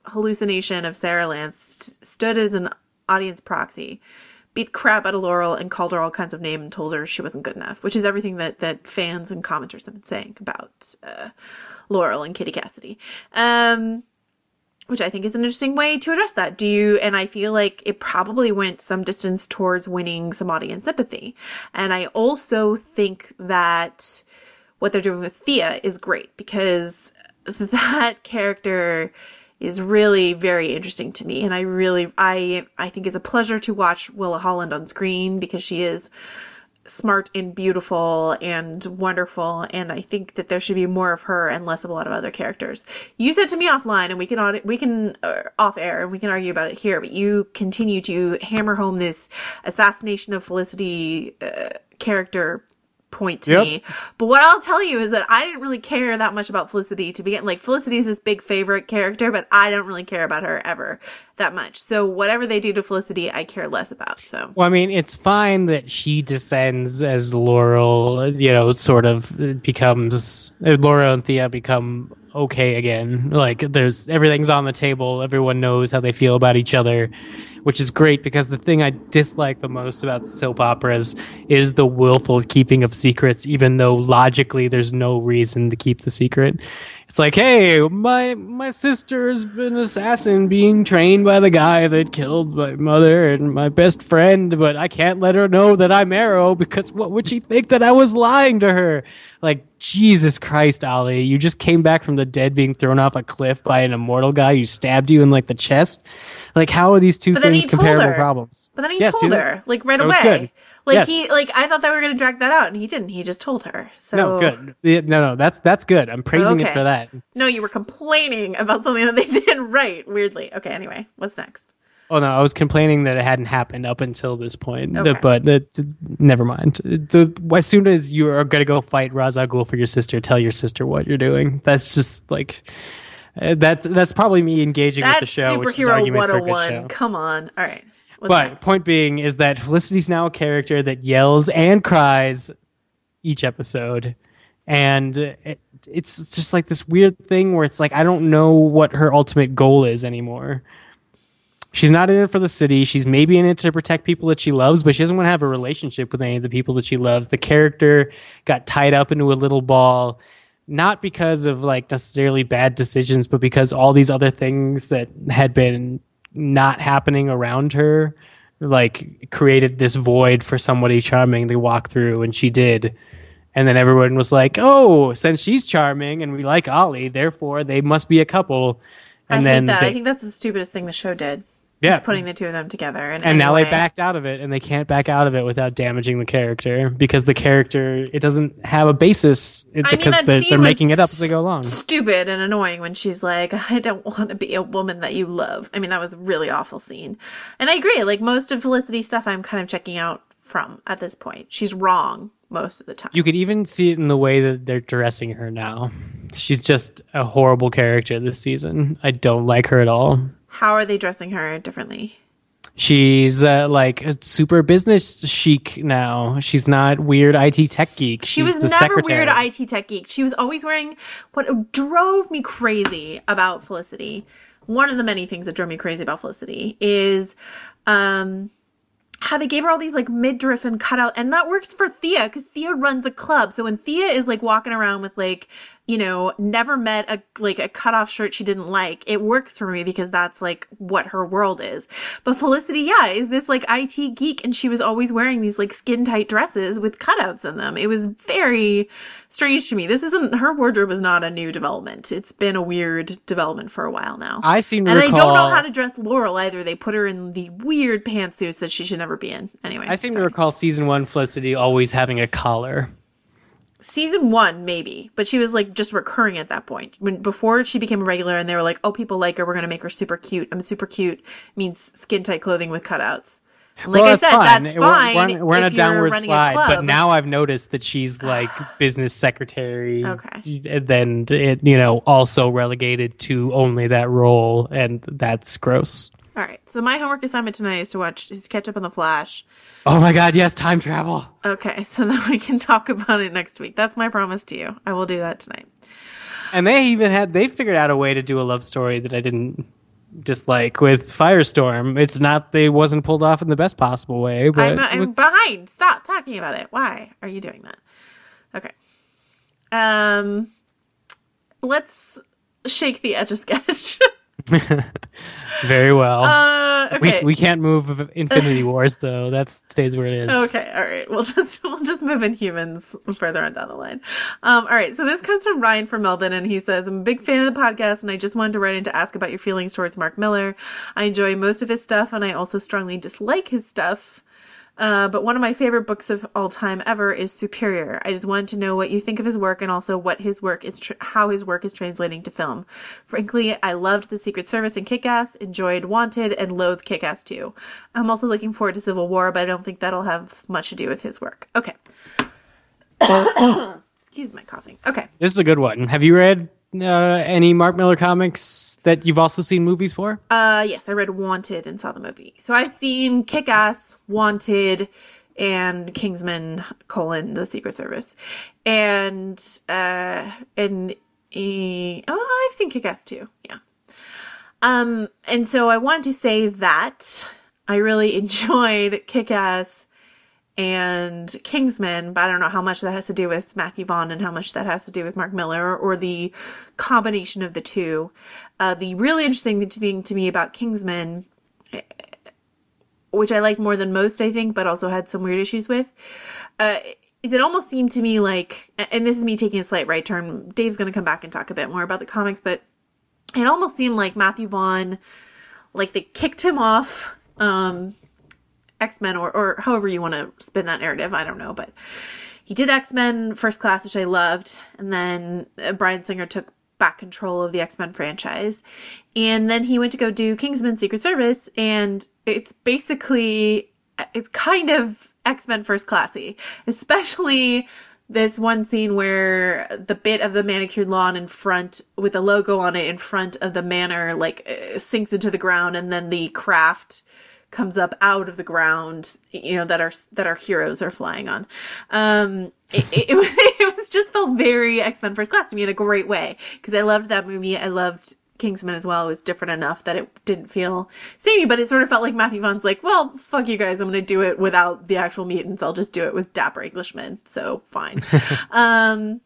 hallucination of Sarah Lance, st- stood as an audience proxy, beat crap out of Laurel, and called her all kinds of names and told her she wasn't good enough, which is everything that that fans and commenters have been saying about uh, Laurel and Katie Cassidy. Um, which I think is an interesting way to address that. Do you, and I feel like it probably went some distance towards winning some audience sympathy. And I also think that what they're doing with Thea is great because that character is really very interesting to me. And I really, I, I think it's a pleasure to watch Willa Holland on screen because she is smart and beautiful and wonderful and I think that there should be more of her and less of a lot of other characters. You said to me offline and we can audit, we can uh, off air and we can argue about it here but you continue to hammer home this assassination of Felicity uh, character point to Yep. me. But what I'll tell you is that I didn't really care that much about Felicity to begin. Like Felicity is this big favorite character, but I don't really care about her ever that much. So whatever they do to Felicity, I care less about. So Well, I mean, it's fine that she descends as Laurel, you know, sort of becomes uh, Laurel and Thea become okay again. Like, there's everything's on the table. Everyone knows how they feel about each other, which is great because the thing I dislike the most about soap operas is the willful keeping of secrets, even though logically there's no reason to keep the secret. It's like, hey, my my sister's been an assassin being trained by the guy that killed my mother and my best friend, but I can't let her know that I'm Arrow because what would she think that I was lying to her? Like, Jesus Christ, Ollie, you just came back from the dead being thrown off a cliff by an immortal guy who stabbed you in like the chest. Like, how are these two But then he things comparable her. problems? But then he see told her, like right So away. Like Yes. he, like I thought they were gonna drag that out, and he didn't. He just told her. So No, good. No, no, that's that's good. I'm praising it for that. No, you were complaining about something that they did right. Weirdly. Okay. Anyway, what's next? Oh no, I was complaining that it hadn't happened up until this point. Okay. But the, never mind. The as soon as you are gonna go fight Ghul for your sister, tell your sister what you're doing. That's just like uh, that. That's probably me engaging with the show, which is an superhero argument for a good 101. show. Come on. All right. But next? point being is that Felicity's now a character that yells and cries each episode, and it, it's it's just like this weird thing where it's like I don't know what her ultimate goal is anymore. She's not in it for the city. She's maybe in it to protect people that she loves, but she doesn't want to have a relationship with any of the people that she loves. The character got tied up into a little ball, not because of like necessarily bad decisions, but because all these other things that had been not happening around her like created this void for somebody charming to walk through and she did and then everyone was like oh since she's charming and we like ollie therefore they must be a couple and I then hate that. they- I think that's the stupidest thing the show did. Yeah Putting the two of them together. And, and now they backed out of it and they can't back out of it without damaging the character because the character it doesn't have a basis it, I mean, because that they're, they're making it up as they go along Stupid and annoying when she's like, I don't want to be a woman that you love. I mean, that was a really awful scene. And I agree. Like most of Felicity's stuff, I'm kind of checking out from at this point. She's wrong most of the time. You could even see it in the way that they're dressing her now. She's just a horrible character this season. I don't like her at all. How are they dressing her differently? She's uh, like a super business chic now. She's not weird IT tech geek. She was never secretary. weird IT tech geek. She was always wearing what drove me crazy about Felicity. One of the many things that drove me crazy about Felicity is um how they gave her all these like midriff and cutout and that works for Thea because Thea runs a club. So when Thea is like walking around with like you know, never met a like a cutoff shirt she didn't like. It works for me because that's like what her world is. But Felicity, yeah, is this like IT geek and she was always wearing these like skin tight dresses with cutouts in them. It was very strange to me. This isn't her wardrobe is not a new development. It's been a weird development for a while now. I seem to and recall. they don't know how to dress Laurel either. They put her in the weird pantsuits that she should never be in. Anyway, I seem sorry. to recall season one Felicity always having a collar. Season one maybe but she was like just recurring at that point when before she became a regular and they were like oh people like her we're gonna make her super cute i'm super cute means skin tight clothing with cutouts and like well, i that's said fine. that's We're- fine We're, on- we're in a downward running a slide, but now I've noticed that she's like business secretary. Okay. And then it, you know, also relegated to only that role, and that's gross. All right so my homework assignment tonight is to watch is to catch up on the flash Oh my god, yes, time travel. okay so then we can talk about it next week that's my promise to you i will do that tonight And they even had they figured out a way to do a love story that I didn't dislike with Firestorm. It's not they wasn't pulled off in the best possible way, but I'm, I'm was- behind. Stop talking about it. Why are you doing that? Okay. Um, let's shake the Etch A Sketch. very well. uh, okay. We we can't move Infinity Wars though. That stays where it is. Okay, all right. We'll just we'll just move Inhumans further on down the line. Um, all right. So this comes from Ryan from Melbourne, and he says, "I'm a big fan of the podcast, and I just wanted to write in to ask about your feelings towards Mark Millar. I enjoy most of his stuff, and I also strongly dislike his stuff." Uh, but one of my favorite books of all time ever is Superior. I just wanted to know what you think of his work and also what his work is, how his work is translating to film. Frankly, I loved The Secret Service and Kick-Ass, enjoyed Wanted, and loathed Kick-Ass 2. I'm also looking forward to Civil War, but I don't think that'll have much to do with his work. Okay. Excuse my coughing. Okay. This is a good one. Have you read uh, any Mark Millar comics that you've also seen movies for? Uh, yes, I read Wanted and saw the movie. So I've seen Kick Ass, Wanted, and Kingsman: colon the Secret Service, and uh, and uh, oh, I've seen Kick Ass too. Yeah. Um, and so I wanted to say that I really enjoyed Kick Ass and Kingsman, but I don't know how much that has to do with Matthew Vaughn and how much that has to do with Mark Millar or the combination of the two. Uh, the really interesting thing to me about Kingsman, which I liked more than most, I think, but also had some weird issues with, uh, is it almost seemed to me like, and this is me taking a slight right turn. Dave's going to come back and talk a bit more about the comics, but it almost seemed like Matthew Vaughn, like they kicked him off. Um, X Men or, or however you want to spin that narrative. I don't know, but he did X Men First Class, which I loved, and then uh, Bryan Singer took back control of the X Men franchise, and then he went to go do Kingsman Secret Service, and it's basically it's kind of X Men First Classy, especially this one scene where the bit of the manicured lawn in front with the logo on it in front of the manor like uh, sinks into the ground and then the craft comes up out of the ground you know that our that our heroes are flying on. Um it, it, it was it was just felt very x-men first class to me in a great way because i loved that movie. I loved kingsman as well. It was different enough that it didn't feel samey but it sort of felt like matthew vaughn's like well fuck you guys i'm gonna do it without the actual mutants. I'll just do it with dapper englishmen. So fine. Um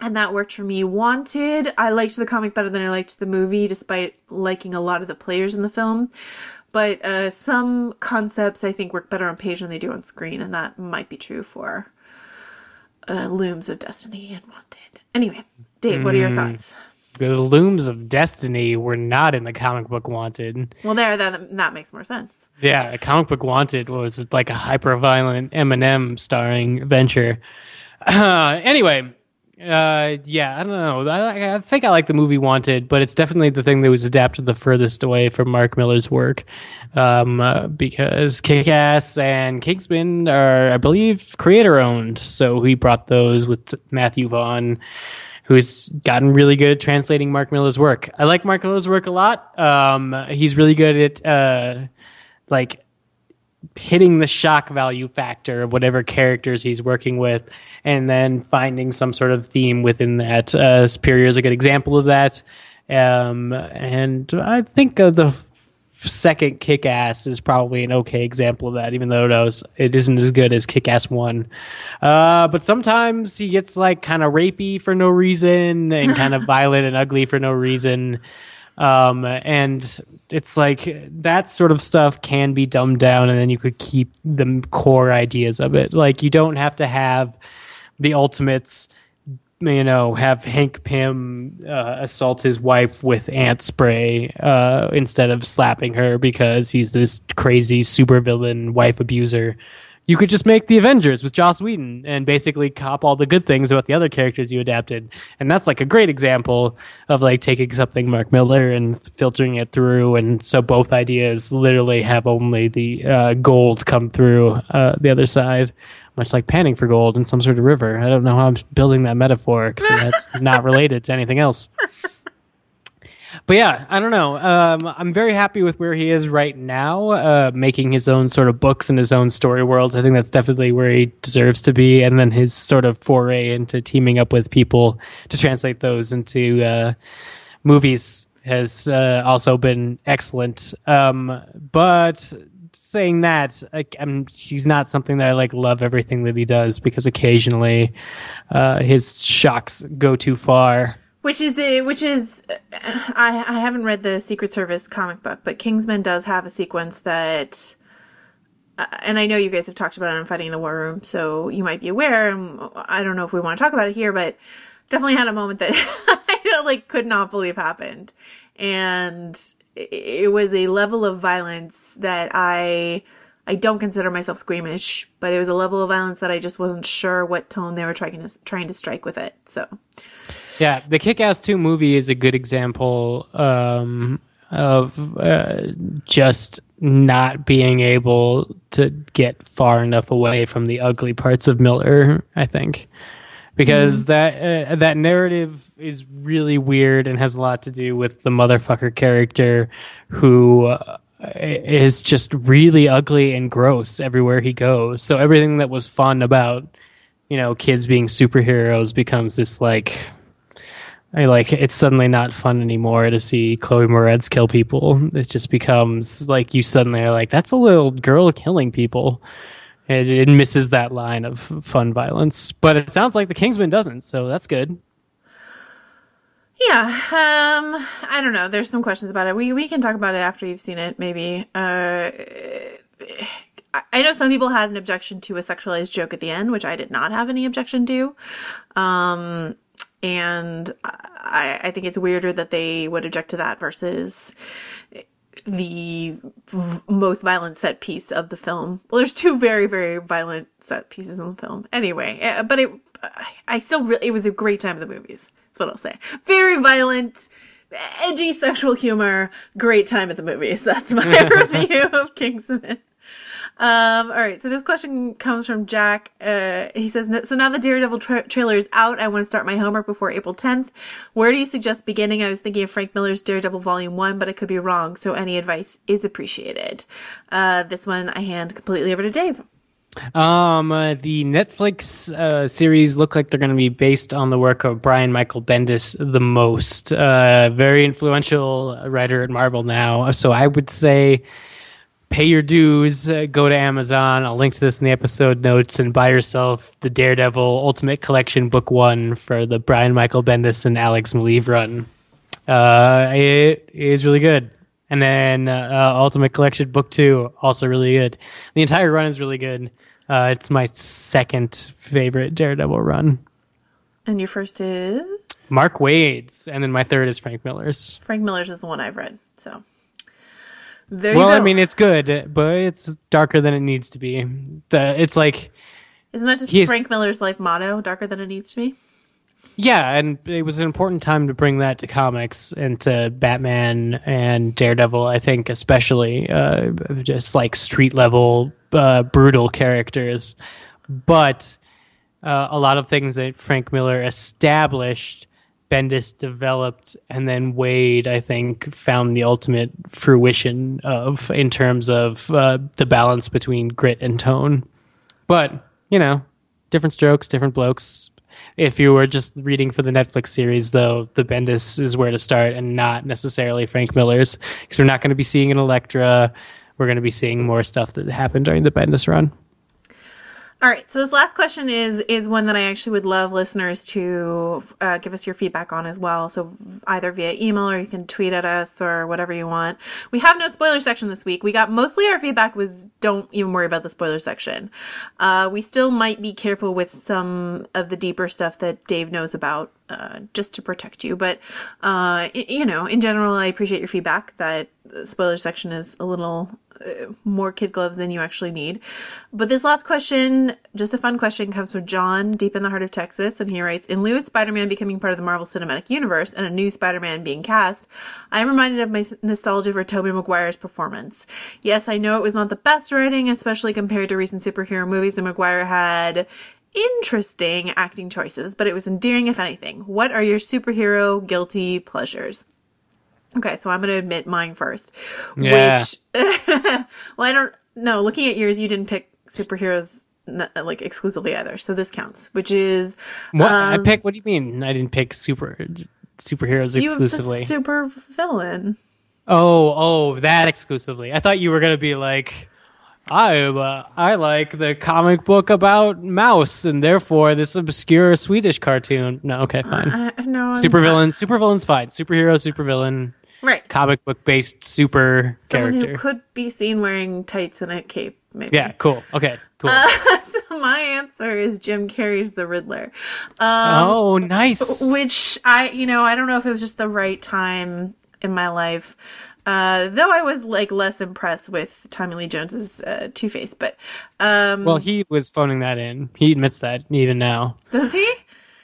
and that worked for me. Wanted, I liked the comic better than I liked the movie, despite liking a lot of the players in the film. But uh, some concepts I think work better on page than they do on screen, and that might be true for uh, Looms of Destiny and Wanted. Anyway, Dave, what are your thoughts? The looms of destiny were not in the comic book Wanted. Well, there, that that makes more sense. Yeah, a comic book Wanted was like a hyper violent Eminem starring venture. Uh, anyway, uh, yeah, I don't know. I, I think I like the movie Wanted, but it's definitely the thing that was adapted the furthest away from Mark Millar's work. Um, uh, because Kick Ass and Kingsman are, I believe, creator owned. So he brought those with Matthew Vaughn who's gotten really good at translating Mark Millar's work. I like Mark Millar's work a lot. Um, he's really good at uh, like hitting the shock value factor of whatever characters he's working with, and then finding some sort of theme within that. Uh, Superior is a good example of that. Um, and I think uh, the second Kick Ass is probably an okay example of that, even though it, it isn't as good as Kick Ass 1. Uh, but sometimes he gets like kind of rapey for no reason and kind of violent and ugly for no reason. Um, and it's like that sort of stuff can be dumbed down and then you could keep the core ideas of it. Like you don't have to have the ultimates you know, have Hank Pym uh, assault his wife with ant spray uh, instead of slapping her because he's this crazy supervillain wife abuser. You could just make the Avengers with Joss Whedon and basically cop all the good things about the other characters you adapted. And that's like a great example of like taking something Mark Millar and filtering it through. And so both ideas literally have only the uh, gold come through uh, the other side much like panning for gold in some sort of river. I don't know how I'm building that metaphor because that's not related to anything else. But yeah, I don't know. Um, I'm very happy with where he is right now, uh, making his own sort of books and his own story worlds. I think that's definitely where he deserves to be. And then his sort of foray into teaming up with people to translate those into uh, movies has uh, also been excellent. Um, but saying that, like, I'm, she's not something that I like love everything that he does because occasionally uh, his shocks go too far. Which is a, which is I I haven't read the Secret Service comic book, but Kingsman does have a sequence that uh, and I know you guys have talked about it on Fighting in the War Room, so you might be aware. I don't know if we want to talk about it here, but definitely had a moment that I like could not believe happened, and it was a level of violence that I I don't consider myself squeamish, but it was a level of violence that I just wasn't sure what tone they were trying to trying to strike with it. So, yeah, the Kick-Ass Two movie is a good example um, of uh, just not being able to get far enough away from the ugly parts of Millar. I think because mm. that uh, that narrative is really weird and has a lot to do with the motherfucker character who uh, is just really ugly and gross everywhere he goes. So everything that was fun about you know kids being superheroes becomes this like I like it's suddenly not fun anymore to see Chloe Moretz kill people. It just becomes like you suddenly are like that's a little girl killing people. It, it misses that line of fun violence, but it sounds like the Kingsman doesn't, so that's good. Yeah, um, I don't know. There's some questions about it. We we can talk about it after you've seen it, maybe. Uh, I know some people had an objection to a sexualized joke at the end, which I did not have any objection to. Um, and I, I think it's weirder that they would object to that versus the v- most violent set piece of the film. Well, there's two very, very violent set pieces in the film. Anyway, eh, but it, I still really, it was a great time in the movies. That's what I'll say. Very violent, edgy sexual humor, great time at the movies. That's my review of Kingsman. Um, all right, so this question comes from Jack. Uh, he says, "So now the Daredevil tra- trailer is out. I want to start my homework before April 10th. Where do you suggest beginning? I was thinking of Frank Miller's Daredevil Volume One, but I could be wrong. So any advice is appreciated." Uh, this one I hand completely over to Dave. Um, uh, the Netflix uh, series look like they're going to be based on the work of Brian Michael Bendis the most. Uh, very influential writer at Marvel now. So I would say pay your dues, uh, go to Amazon. I'll link to this in the episode notes and buy yourself the Daredevil Ultimate Collection Book One for the Brian Michael Bendis and Alex Maleev run. Uh, it is really good. And then uh, Ultimate Collection Book Two, also really good. The entire run is really good. Uh, it's my second favorite Daredevil run. And your first is Mark Waid's, and then my third is Frank Miller's. Frank Miller's is the one I've read. So there well, I mean, it's good, but it's darker than it needs to be. The it's like isn't that just Frank Miller's life motto? Darker than it needs to be. Yeah, and it was an important time to bring that to comics and to Batman and Daredevil. I think especially uh, just like street level uh, brutal characters, but uh, a lot of things that Frank Miller established Bendis developed, and then Waid, I think, found the ultimate fruition of in terms of uh, the balance between grit and tone. But you know, different strokes, different blokes. If you were just reading for the Netflix series, though, the Bendis is where to start, and not necessarily Frank Miller's, because we're not going to be seeing an Elektra. We're going to be seeing more stuff that happened during the Bendis run. All right, so this last question is is one that I actually would love listeners to uh, give us your feedback on as well. So either via email or you can tweet at us or whatever you want. We have no spoiler section this week. We got mostly our feedback was don't even worry about the spoiler section. Uh, we still might be careful with some of the deeper stuff that Dave knows about uh, just to protect you. But, uh, you know, in general, I appreciate your feedback that spoiler section is a little Uh, more kid gloves than you actually need. But this last question, just a fun question, comes from John, deep in the heart of Texas, and he writes, In lieu of Spider-Man becoming part of the Marvel Cinematic Universe and a new Spider-Man being cast, I am reminded of my nostalgia for Tobey Maguire's performance. Yes, I know it was not the best writing, especially compared to recent superhero movies, and Maguire had interesting acting choices, but it was endearing if anything. What are your superhero guilty pleasures? Okay, so I'm going to admit mine first. Yeah. Which, well, I don't know. Looking at yours, you didn't pick superheroes like exclusively either, so this counts. Which is What I um, pick? What do you mean? I didn't pick super superheroes you exclusively. super villain. Oh, oh, that exclusively. I thought you were gonna be like, I uh, I like the comic book about mouse, and therefore this obscure Swedish cartoon. No, okay, fine. Uh, no, Supervillain, supervillain's fine. Superhero, supervillain, Right. comic book based super Someone character. who could be seen wearing tights and a cape, maybe. yeah, cool. Okay, cool. Uh, so my answer is Jim Carrey's The Riddler. Um, oh, nice. which I, you know, I don't know if it was just the right time in my life. Uh, though I was like less impressed with Tommy Lee Jones's uh, Two Face, but um, Well, he was phoning that in. He admits that even now. does he?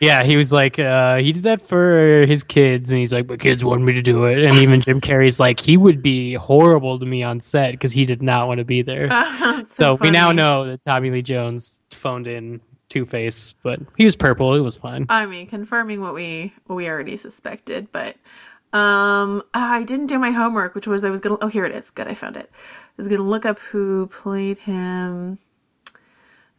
Yeah, he was like, uh, he did that for his kids, and he's like, my kids wanted me to do it. And even Jim Carrey's like, he would be horrible to me on set because he did not want to be there. It's so we now know that Tommy Lee Jones phoned in Two Face, but he was purple. It was fine. I mean, confirming what we what we already suspected, but um, I didn't do my homework, which was I was gonna. Oh, here it is. Good, I found it. I was gonna look up who played him.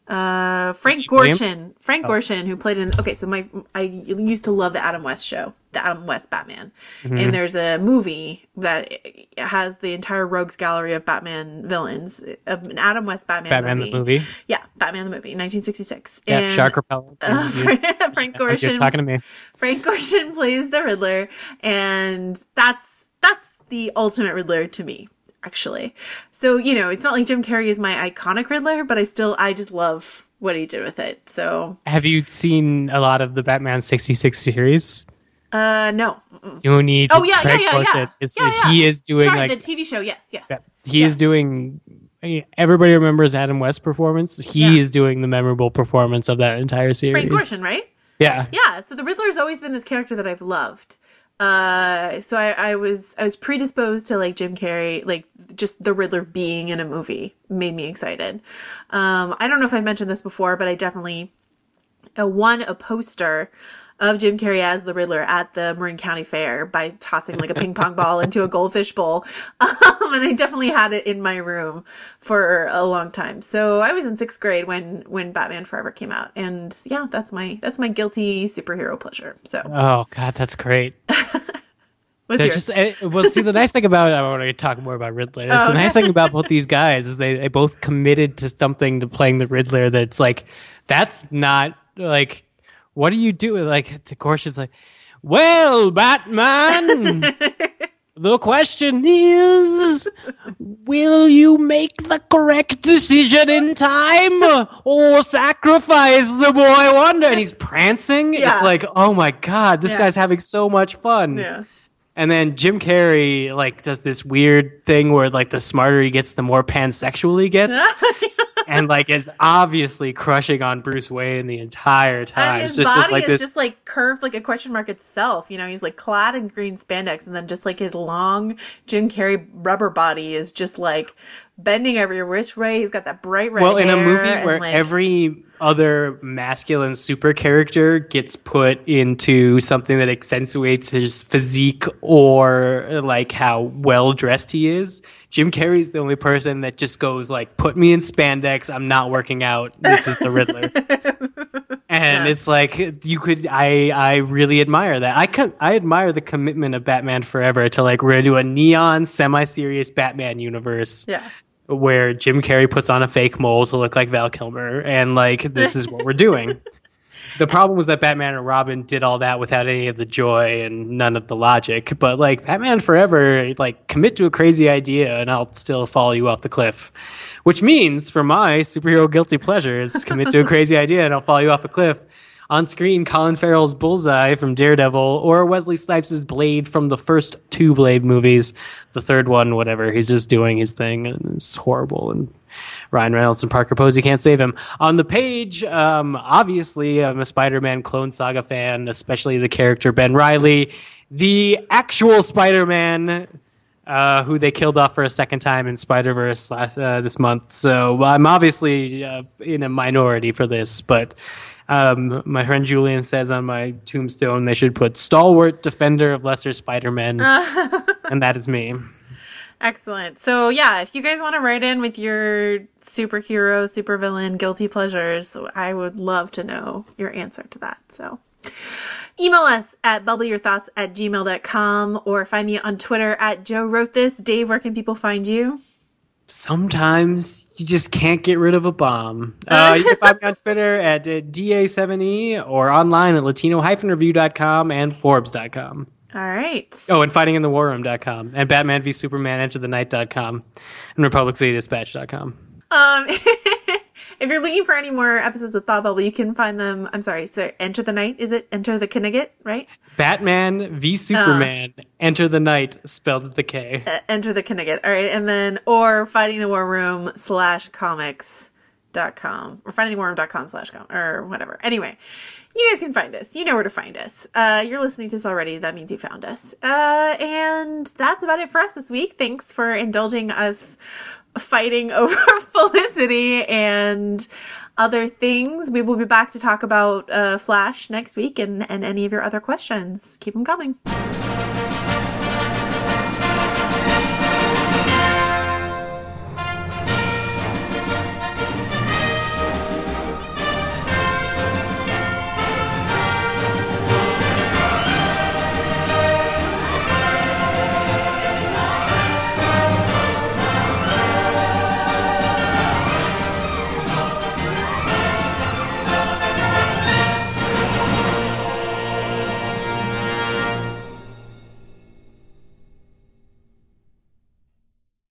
Uh, Frank? Gorshin. Frank Gorshin, who played in. Okay, so my I used to love the Adam West show, the Adam West Batman, Mm-hmm. and there's a movie that has the entire rogues gallery of Batman villains, of an Adam West Batman, Batman movie. the movie. Yeah, Batman the movie, 1966. Yeah, and, shark repellent. uh, Frank you're Gorshin talking to me. Frank Gorshin plays the Riddler, and that's that's the ultimate Riddler to me, actually. So you know, it's not like Jim Carrey is my iconic Riddler, but I still I just love what he did with it. So Have you seen a lot of the Batman 66 series? uh no, You need oh yeah, yeah, Craig yeah, yeah. Is- yeah, yeah. He is doing Sorry, like the TV show. Yes, yes. Yeah. He is doing. Everybody remembers Adam West's performance. He is doing the memorable performance of that entire series. Frank Gorshin, right? Yeah. Yeah, so the Riddler's always been this character that I've loved. Uh, so I, I was I was predisposed to like Jim Carrey, like just the Riddler being in a movie made me excited. Um, I don't know if I mentioned this before, but I definitely uh, won a poster of Jim Carrey as the Riddler at the Marin County Fair by tossing like a ping pong ball into a goldfish bowl. Um, and I definitely had it in my room for a long time. So I was in sixth grade when, when Batman Forever came out. And yeah, that's my, that's my guilty superhero pleasure. So Oh God, that's great. what's They're yours? just eh, well. See, the nice thing about I want to talk more about Riddler. Oh, the nice thing about both these guys is they, they both committed to something to playing the Riddler. That's like that's not like what do you do? Like the Gorshin's like, well, Batman. The question is, will you make the correct decision in time or sacrifice the boy wonder? And he's prancing. Yeah. It's like, oh my God, this Yeah. guy's having so much fun. yeah. And then Jim Carrey like does this weird thing where like the smarter he gets, the more pansexual he gets. and like is obviously crushing on Bruce Wayne the entire time. His just body this like is this just like curved like a question mark itself. You know, he's like clad in green spandex, and then just like his long Jim Carrey rubber body is just like bending every which way. He's got that bright red. well in a movie where like- every other masculine super character gets put into something that accentuates his physique or like how well dressed he is jim carrey's the only person that just goes like put me in spandex i'm not working out this is the riddler and Yeah. it's like you could I I really admire that. I could I admire the commitment of Batman Forever to like we're gonna do a neon semi-serious Batman universe Yeah. Where Jim Carrey puts on a fake mole to look like Val Kilmer and like this is what we're doing. The problem was that Batman and Robin did all that without any of the joy and none of the logic. But like Batman Forever, like commit to a crazy idea and I'll still follow you off the cliff. Which means for my superhero guilty pleasures, commit to a crazy idea and I'll follow you off a cliff. On screen, Colin Farrell's Bullseye from Daredevil or Wesley Snipes' Blade from the first two Blade movies. The third one, whatever, he's just doing his thing and it's horrible and Ryan Reynolds and Parker Posey can't save him. On the page, um, obviously, I'm a Spider Man Clone Saga fan, especially the character Ben Reilly, the actual Spider Man. Uh, who they killed off for a second time in Spider Verse uh, this month. So I'm obviously uh, in a minority for this, but um, my friend Julian says on my tombstone they should put stalwart defender of lesser Spider Men, and that is me. Excellent. So yeah, if you guys want to write in with your superhero, supervillain, guilty pleasures, I would love to know your answer to that. So email us at bubbleyourthoughts at gmail.com or find me on Twitter at Joe Wrote This. Dave, where can people find you? Sometimes you just can't get rid of a bomb. Uh, you can find me on Twitter at uh, DA7E or online at latino-review.com and Forbes.com. All right. Oh, and fightinginthewarroom.com and Batman v Superman Enter the Night.com and Republic City RepublicCityDispatch.com. Um, if you're looking for any more episodes of Thought Bubble, you can find them. I'm sorry, so Enter the Night. Is it Enter the Knigget, right? Batman v Superman Enter the Knight spelled with the K. Uh, Enter the Knigget. All right. And then, or Fighting the War Room slash comics dot com or fightingthewarroom dot com slash com or whatever. Anyway, you guys can find us. You know where to find us. Uh, you're listening to us already. That means you found us. Uh, and that's about it for us this week. Thanks for indulging us fighting over Felicity and other things. We will be back to talk about uh, Flash next week and, and any of your other questions. Keep them coming.